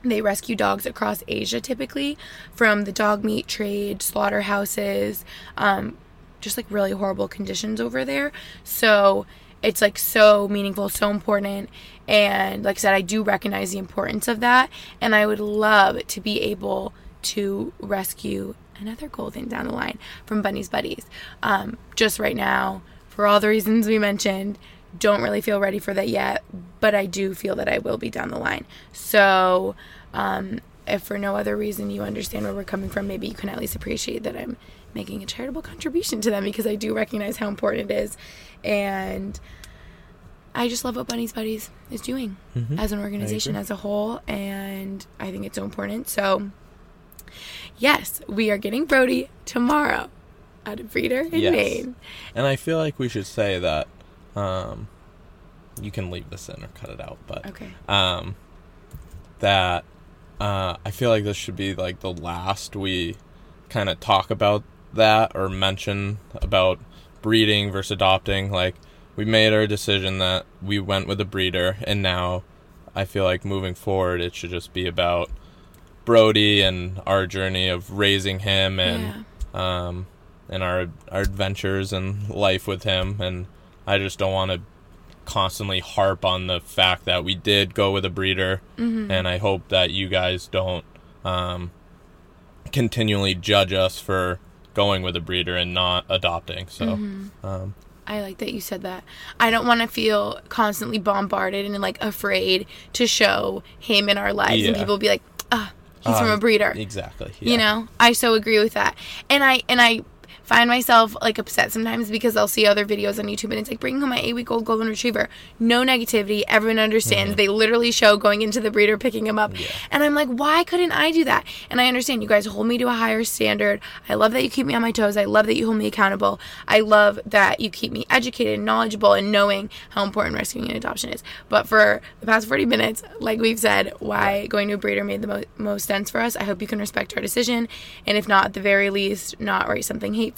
they rescue dogs across asia typically from the dog meat trade slaughterhouses um, just like really horrible conditions over there. So it's like so meaningful so important. And like i said i do recognize the importance of that. And i would love to be able to rescue another golden down the line from bunny's buddies. Um, just right now for all the reasons we mentioned don't really feel ready for that yet but i do feel that i will be down the line. So um, if for no other reason you understand where we're coming from maybe you can at least appreciate that i'm making a charitable contribution to them because I do recognize how important it is. And I just love what Bunny's Buddies is doing Mhm. as an organization as a whole. And I think it's so important. So, yes, we are getting Brody tomorrow at a breeder in Yes. Maine. And I feel like we should say that um, you can leave this in or cut it out, but Okay. um, that uh, I feel like this should be like the last we kind of talk about that or mention about breeding versus adopting. Like we made our decision that we went with a breeder, and now I feel like moving forward, it should just be about Brody and our journey of raising him and um, and our our adventures and life with him. And I just don't want to constantly harp on the fact that we did go with a breeder, and I hope that you guys don't um, continually judge us for going with a breeder and not adopting. So, um, I like that you said that. I don't want to feel constantly bombarded and like afraid to show him in our lives and Yeah. people be like, ah, he's from uh, a breeder. exactly. You know, I so agree with that. And I and I find myself like upset sometimes because I'll see other videos on YouTube and it's like bringing home my eight week old golden retriever. No negativity. Everyone understands. They literally show going into the breeder picking him up. Mm-hmm. Yeah. And I'm like, why couldn't I do that? And I understand you guys hold me to a higher standard. I love that you keep me on my toes. I love that you hold me accountable. I love that you keep me educated and knowledgeable and knowing how important rescuing and adoption is. But for the past 40 minutes, like we've said, why going to a breeder made the mo- most sense for us. I hope you can respect our decision. And if not, at the very least, not write something hateful.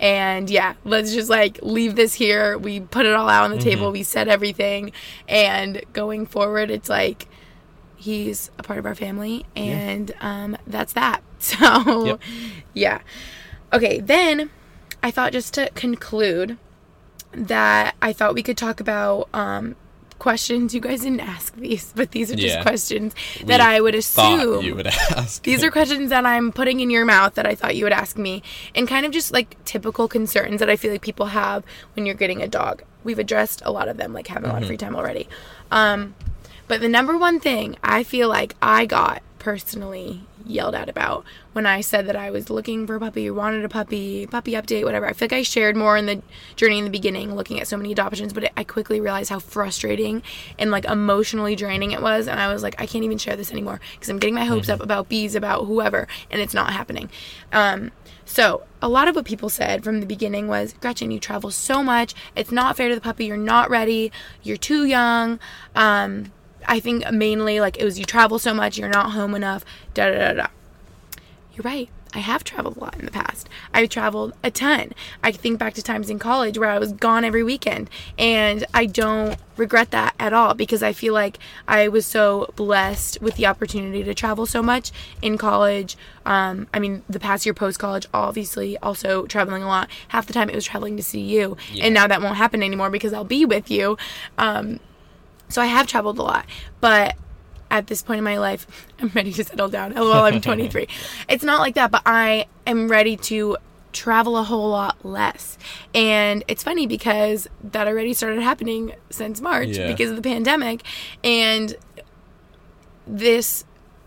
And yeah, let's just like leave this here. We put it all out on the table. We said everything. And going forward, it's like, he's a part of our family and um, that's that so Yep. yeah okay then i thought just to conclude that i thought we could talk about um, questions you guys didn't ask these but these are just Yeah. questions that We i would assume you would ask. these are questions that I'm putting in your mouth that I thought you would ask me, and kind of just like typical concerns that I feel like people have when you're getting a dog. We've addressed a lot of them, like having a lot of free time already. Um, but the number one thing I feel like I got personally yelled at about when I said that I was looking for a puppy wanted a puppy, puppy update, whatever. I feel like I shared more in the journey in the beginning, looking at so many adoptions, but I quickly realized how frustrating and like emotionally draining it was. And I was like, I can't even share this anymore because I'm getting my hopes up about bees, about whoever, and it's not happening. Um, so, a lot of what people said from the beginning was Gretchen, you travel so much. It's not fair to the puppy. You're not ready. You're too young. Um, I think mainly like it was you travel so much, you're not home enough. Da da da da. You're right. I have traveled a lot in the past. I've traveled a ton. I think back to times in college where I was gone every weekend, and I don't regret that at all because I feel like I was so blessed with the opportunity to travel so much in college. Um, I mean, the past year post college, obviously, also traveling a lot. Half the time it was traveling to see you, and now that won't happen anymore because I'll be with you. Um, so I have traveled a lot, but at this point in my life, I'm ready to settle down. LOL, I'm 23. it's not like that, but I am ready to travel a whole lot less. And it's funny because that already started happening since March Yeah. because of the pandemic. And this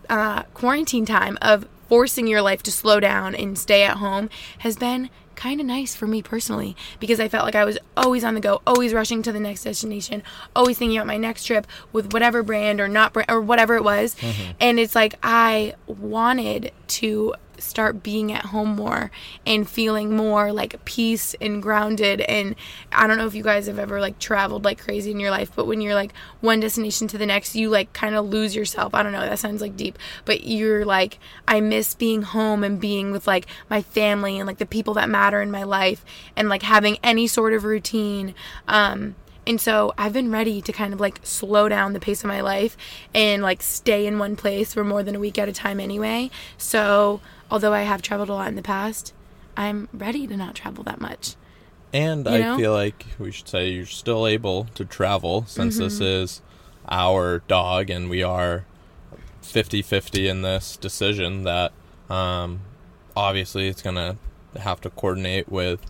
uh, quarantine time of forcing your life to slow down and stay at home has been kind of nice for me personally because I felt like I was always on the go, always rushing to the next destination, always thinking about my next trip with whatever brand or not brand or whatever it was. Mm-hmm. And it's like I wanted to start being at home more and feeling more like peace and grounded. And I don't know if you guys have ever like traveled like crazy in your life but when you're like one destination to the next you like kind of lose yourself. I don't know that sounds like deep but you're like I miss being home and being with like my family and like the people that matter in my life and like having any sort of routine um and so I've been ready to kind of like slow down the pace of my life and like stay in one place for more than a week at a time anyway. So, although I have traveled a lot in the past, I'm ready to not travel that much. And You I feel like we should say you're still able to travel since this Mm-hmm. is our dog and we are 50 50 in this decision that um, obviously it's going to have to coordinate with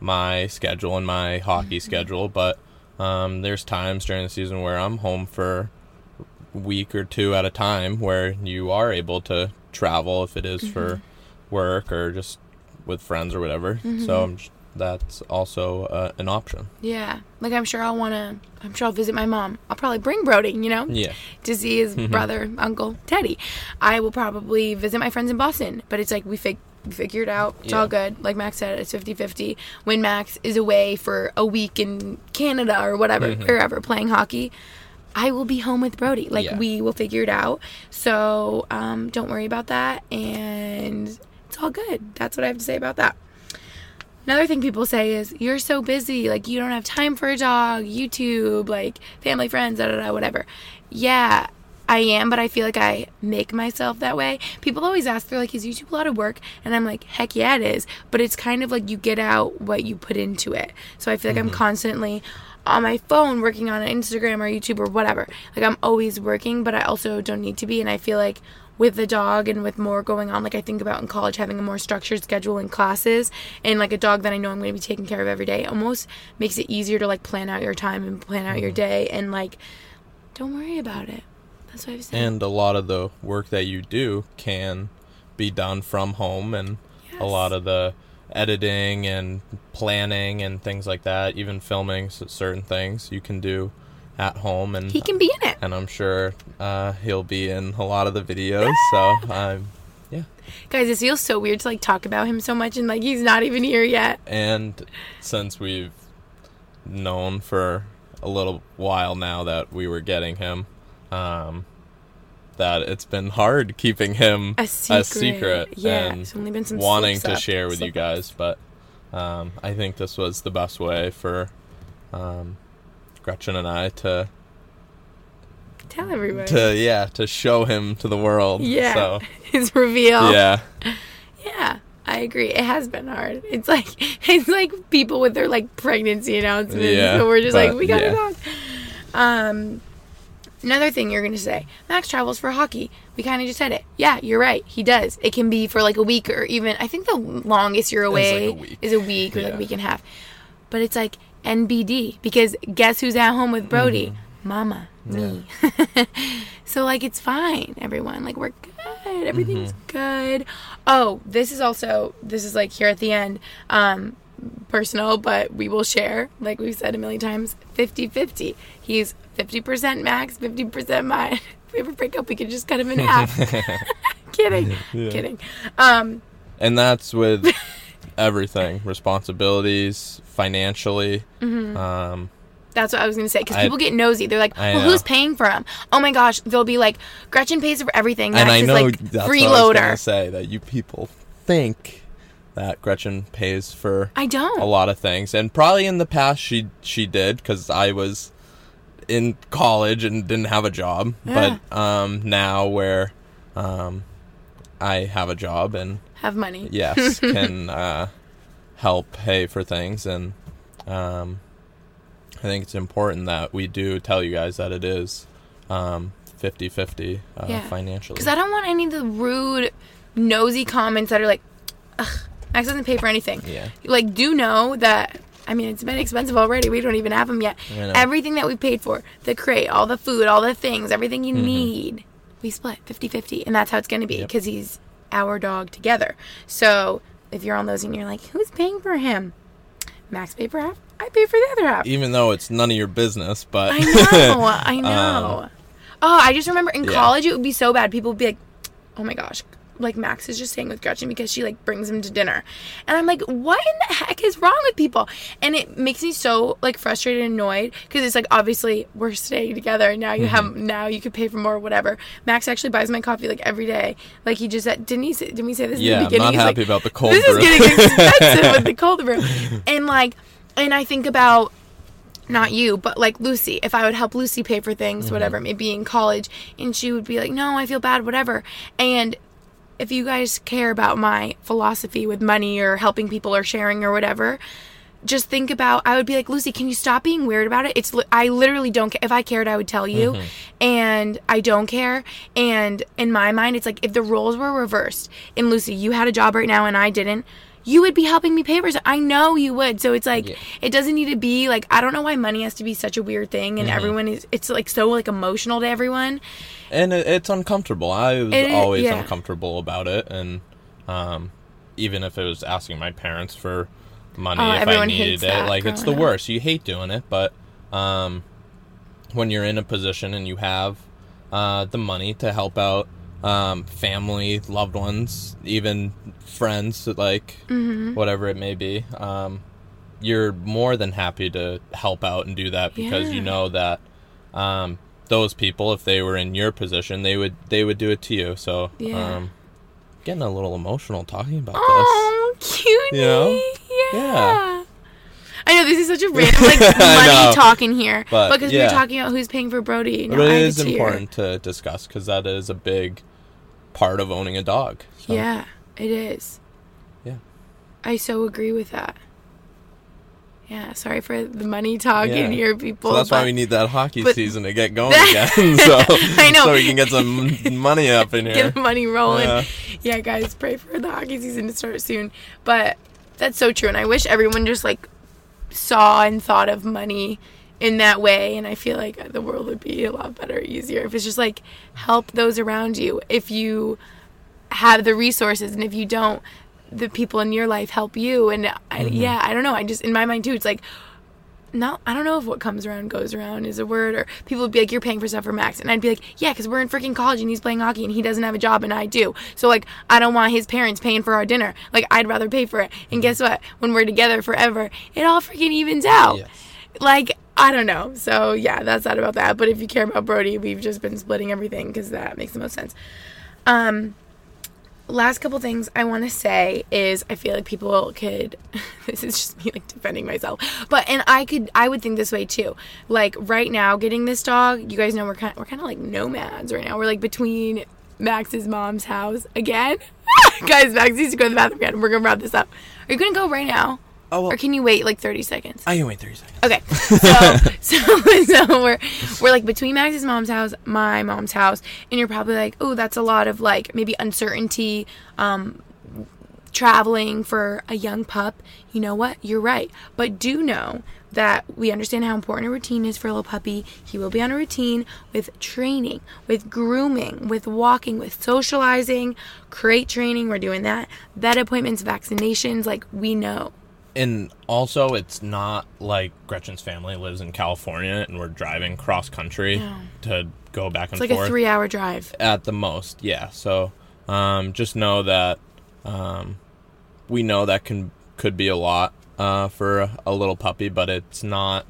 my schedule and my hockey Mm-hmm. schedule. But um, there's times during the season where I'm home for a week or two at a time where you are able to travel if it is for Mm-hmm. work or just with friends or whatever. Mm-hmm. So I'm that's also uh, an option. Yeah. Like I'm sure I'll want to I'm sure I'll visit my mom. I'll probably bring Brody, you know? Yeah. To see his brother, uncle, Teddy. I will probably visit my friends in Boston, but it's like we fig- figured out. It's all good. Like Max said, it's 50-50. When Max is away for a week in Canada or whatever, wherever playing hockey, I will be home with Brody. Like Yeah. we will figure it out. So, um, don't worry about that and it's all good. That's what I have to say about that. Another thing people say is, you're so busy, like, you don't have time for a dog, YouTube, like, family, friends, da da da, whatever. Yeah, I am, but I feel like I make myself that way. People always ask, they're like, is YouTube a lot of work? And I'm like, heck yeah, it is. But it's kind of like you get out what you put into it. So I feel like I'm mm-hmm. constantly on my phone working on Instagram or YouTube or whatever. Like, I'm always working, but I also don't need to be. And I feel like with the dog and with more going on like i think about in college having a more structured schedule in classes and like a dog that i know i'm going to be taking care of every day almost makes it easier to like plan out your time and plan out your mm-hmm. day and like don't worry about it that's what i've And a lot of the work that you do can be done from home, and a lot of the editing and planning and things like that, even filming certain things, you can do at home. And he can be in it and I'm sure uh, he'll be in a lot of the videos. So um, yeah. guys it feels so weird to like talk about him so much and like he's not even here yet And since we've known for a little while now that we were getting him, um, that it's been hard keeping him A secret. Yeah, and there's only been some wanting to up, share with you guys. But um, I think this was the best way for um, Gretchen and I to tell everybody to yeah to show him to the world. yeah So his reveal yeah. Yeah, I agree. It has been hard. It's like it's like people with their like pregnancy announcements. Yeah, so we're just but, like, we got yeah. a dog. Um, another thing you're gonna say, Max travels for hockey. We kind of just said it. Yeah, you're right. He does. It can be for like a week or even I think the longest you're like away a week. is a week or like a week and a half. But it's like NBD because guess who's at home with Brody? Mm-hmm. Mama, me. so like it's fine, everyone. Like we're good. Everything's Mm-hmm. good. Oh, this is also this is like here at the end. Um personal, but we will share, like we've said a million times, 50-50. He's 50% Max, 50% mine. If we ever break up, we could just cut him in half. kidding. Kidding. Um and that's with everything responsibilities financially Mm-hmm. um That's what I was gonna say because people get nosy. They're like, "Well, who's paying for him?" Oh my gosh, they'll be like, "Gretchen pays for everything." and Max i is know like that's what i was gonna say that you people think that gretchen pays for I don't. a lot of things and probably in the past she she did because i was in college and didn't have a job Yeah. but um now where um i have a job and Have money. yes can uh, help pay for things and um, i think it's important that we do tell you guys that it is um, 50-50 uh, Yeah. financially Because I don't want any of the rude, nosy comments that are like, "Ugh, Max doesn't pay for anything." yeah Like, do know that. I mean, it's been expensive already. We don't even have them yet. Everything that we paid for, the crate, all the food, all the things, everything Mm-hmm. you need, we split 50-50. And that's how it's going to be Yep. because he's our dog together. So if you're on those and you're like, who's paying for him? Max pay for half. I pay for the other half. even though it's none of your business but I know. I know. Um, oh, I just remember in yeah. college it would be so bad. People would be like, "Oh my gosh." Like Max is just staying with Gretchen because she like brings him to dinner, and I'm like, what in the heck is wrong with people? And it makes me so like frustrated and annoyed because it's like obviously we're staying together and now you have now you could pay for more whatever. Max actually buys my coffee like every day. Like he just said, didn't he? Say, didn't we say this yeah in the i'm beginning? not He's happy like, about the cold this brew is getting expensive with the cold brew. And like, and I think about not you, but like Lucy. If I would help Lucy pay for things, Mm-hmm. whatever, maybe in college, and she would be like, "No, I feel bad, whatever." And if you guys care about my philosophy with money or helping people or sharing or whatever, just think about I would be like, "Lucy, can you stop being weird about it?" It's I literally don't care. If I cared, I would tell you. Mm-hmm. And I don't care. And in my mind, it's like if the roles were reversed and Lucy, you had a job right now and I didn't, you would be helping me pay for it. I know you would. So it's like Yeah. it doesn't need to be like I don't know why money has to be such a weird thing and everyone is it's like so like emotional to everyone. And it, it's uncomfortable. I was It always yeah. uncomfortable about it, and um, even if it was asking my parents for money Oh, if I needed it. Like it's the up. worst. You hate doing it, but um, when you're in a position and you have uh, the money to help out um, family, loved ones, even friends, like Mm-hmm. whatever it may be, um, you're more than happy to help out and do that because you know that um, those people, if they were in your position, they would they would do it to you. So, Yeah. um, getting a little emotional talking about this. Oh, cutie. You know? Yeah. Yeah. I know this is such a random like money know. talk in here, But, because we yeah. were talking about who's paying for Brody. Now but it is important to discuss because that is a big part of owning a dog. So, Yeah, it is. Yeah. I so agree with that. Yeah, sorry for the money talk in here, people. So that's why we need that hockey but- season to get going again. so, I know. so we can get some money up in here. get the money rolling. Yeah. Yeah. guys, pray for the hockey season to start soon. But that's so true, and I wish everyone just like saw and thought of money in that way. And I feel like the world would be a lot better, easier if it's just like help those around you. If you have the resources, and if you don't, the people in your life help you. And I, yeah, I don't know. I just in my mind too, it's like not I don't know if what comes around goes around is a word or people would be like you're paying for stuff for Max. And I'd be like yeah because we're in freaking college and he's playing hockey and he doesn't have a job and I do. So like I don't want his parents paying for our dinner. Like I'd rather pay for it. And guess what? When we're together forever it all freaking evens out. Yes. like I don't know. So yeah that's not about that. But if you care about Brody we've just been splitting everything because that makes the most sense. Um last couple things I want to say is I feel like people could this is just me like defending myself but and I could I would think this way too. Like right now getting this dog you guys know we're kind we're kind of like nomads right now. We're like between Max's mom's house again. Guys Max needs to go to the bathroom again. We're gonna wrap this up. Are you gonna go right now Oh, well, or can you wait like 30 seconds I can wait 30 seconds. Okay, so so so we're we're like between Max's mom's house, my mom's house, and you're probably like, oh, that's a lot of like maybe uncertainty, um, traveling for a young pup. You know what? You're right, but do know that we understand how important a routine is for a little puppy. He will be on a routine with training, with grooming, with walking, with socializing, crate training. We're doing that. Vet appointments, vaccinations. Like we know. And also, it's not like Gretchen's family lives in California and we're driving cross country No. to go back and forth. It's like a three-hour drive. at the most yeah so um, just know that um, we know that can could be a lot uh, for a, a little puppy but it's not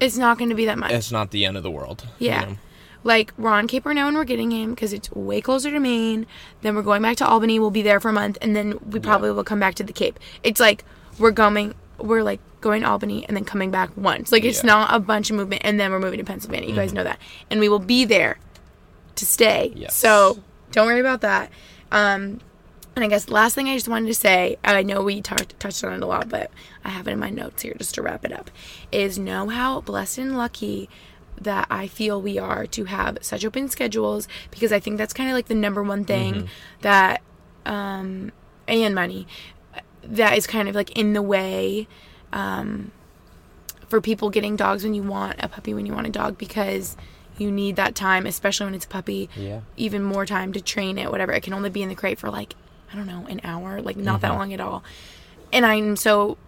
It's not going to be that much. it's not the end of the world you Yeah. know? Like we're on Cape and we're getting him because it's way closer to Maine. Then we're going back to Albany. We'll be there for a month, and then we probably will come back to the Cape. It's like we're going, we're like going to Albany and then coming back once. Like it's Yeah. Mm-hmm. not a bunch of movement, and then we're moving to Pennsylvania. You guys know that, and we will be there to stay. Yes. So don't worry about that. Um, and I guess the last thing I just wanted to say, I know we talked touched on it a lot, but I have it in my notes here just to wrap it up, is know how blessed and lucky that I feel we are to have such open schedules because I think that's kind of like the number one thing that um and money that is kind of like in the way um for people getting dogs when you want a puppy when you want a dog because you need that time especially when it's a puppy Yeah. even more time to train it whatever. It can only be in the crate for like i don't know an hour like not that long at all. And i'm so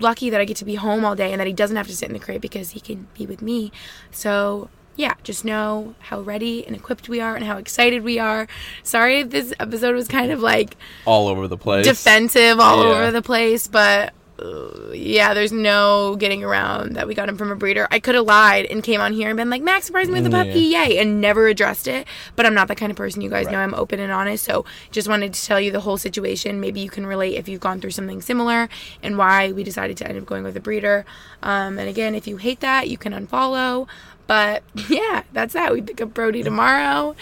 lucky that i get to be home all day and that he doesn't have to sit in the crate because he can be with me. So yeah just know how ready and equipped we are and how excited we are sorry if this episode was kind of like all over the place defensive all Yeah. over the place, but uh, yeah, there's no getting around that we got him from a breeder. I could have lied and came on here and been like, Max surprised me with a puppy, yay, and never addressed it. But I'm not that kind of person. You guys know I'm open and honest. So just wanted to tell you the whole situation. Maybe you can relate if you've gone through something similar and why we decided to end up going with a breeder. Um, and again, if you hate that, you can unfollow. But yeah, that's that. We pick up Brody tomorrow.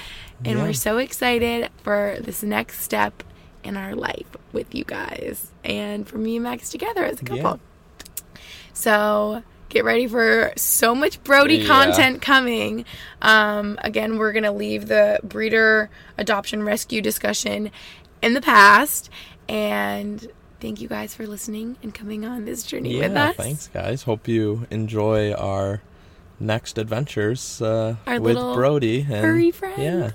And Yeah. we're so excited for this next step in our life with you guys and for me and Max together as a couple. Yeah. So get ready for so much Brody Yeah. content coming. Um, again, we're gonna leave the breeder adoption rescue discussion in the past and thank you guys for listening and coming on this journey with us. thanks guys hope you enjoy our next adventures uh, with brody and furry friend. yeah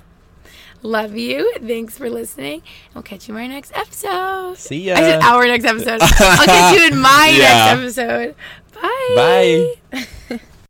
Love you. Thanks for listening. We'll catch you in our next episode. See ya. I said our next episode. I'll catch you in my Yeah. next episode. Bye. Bye.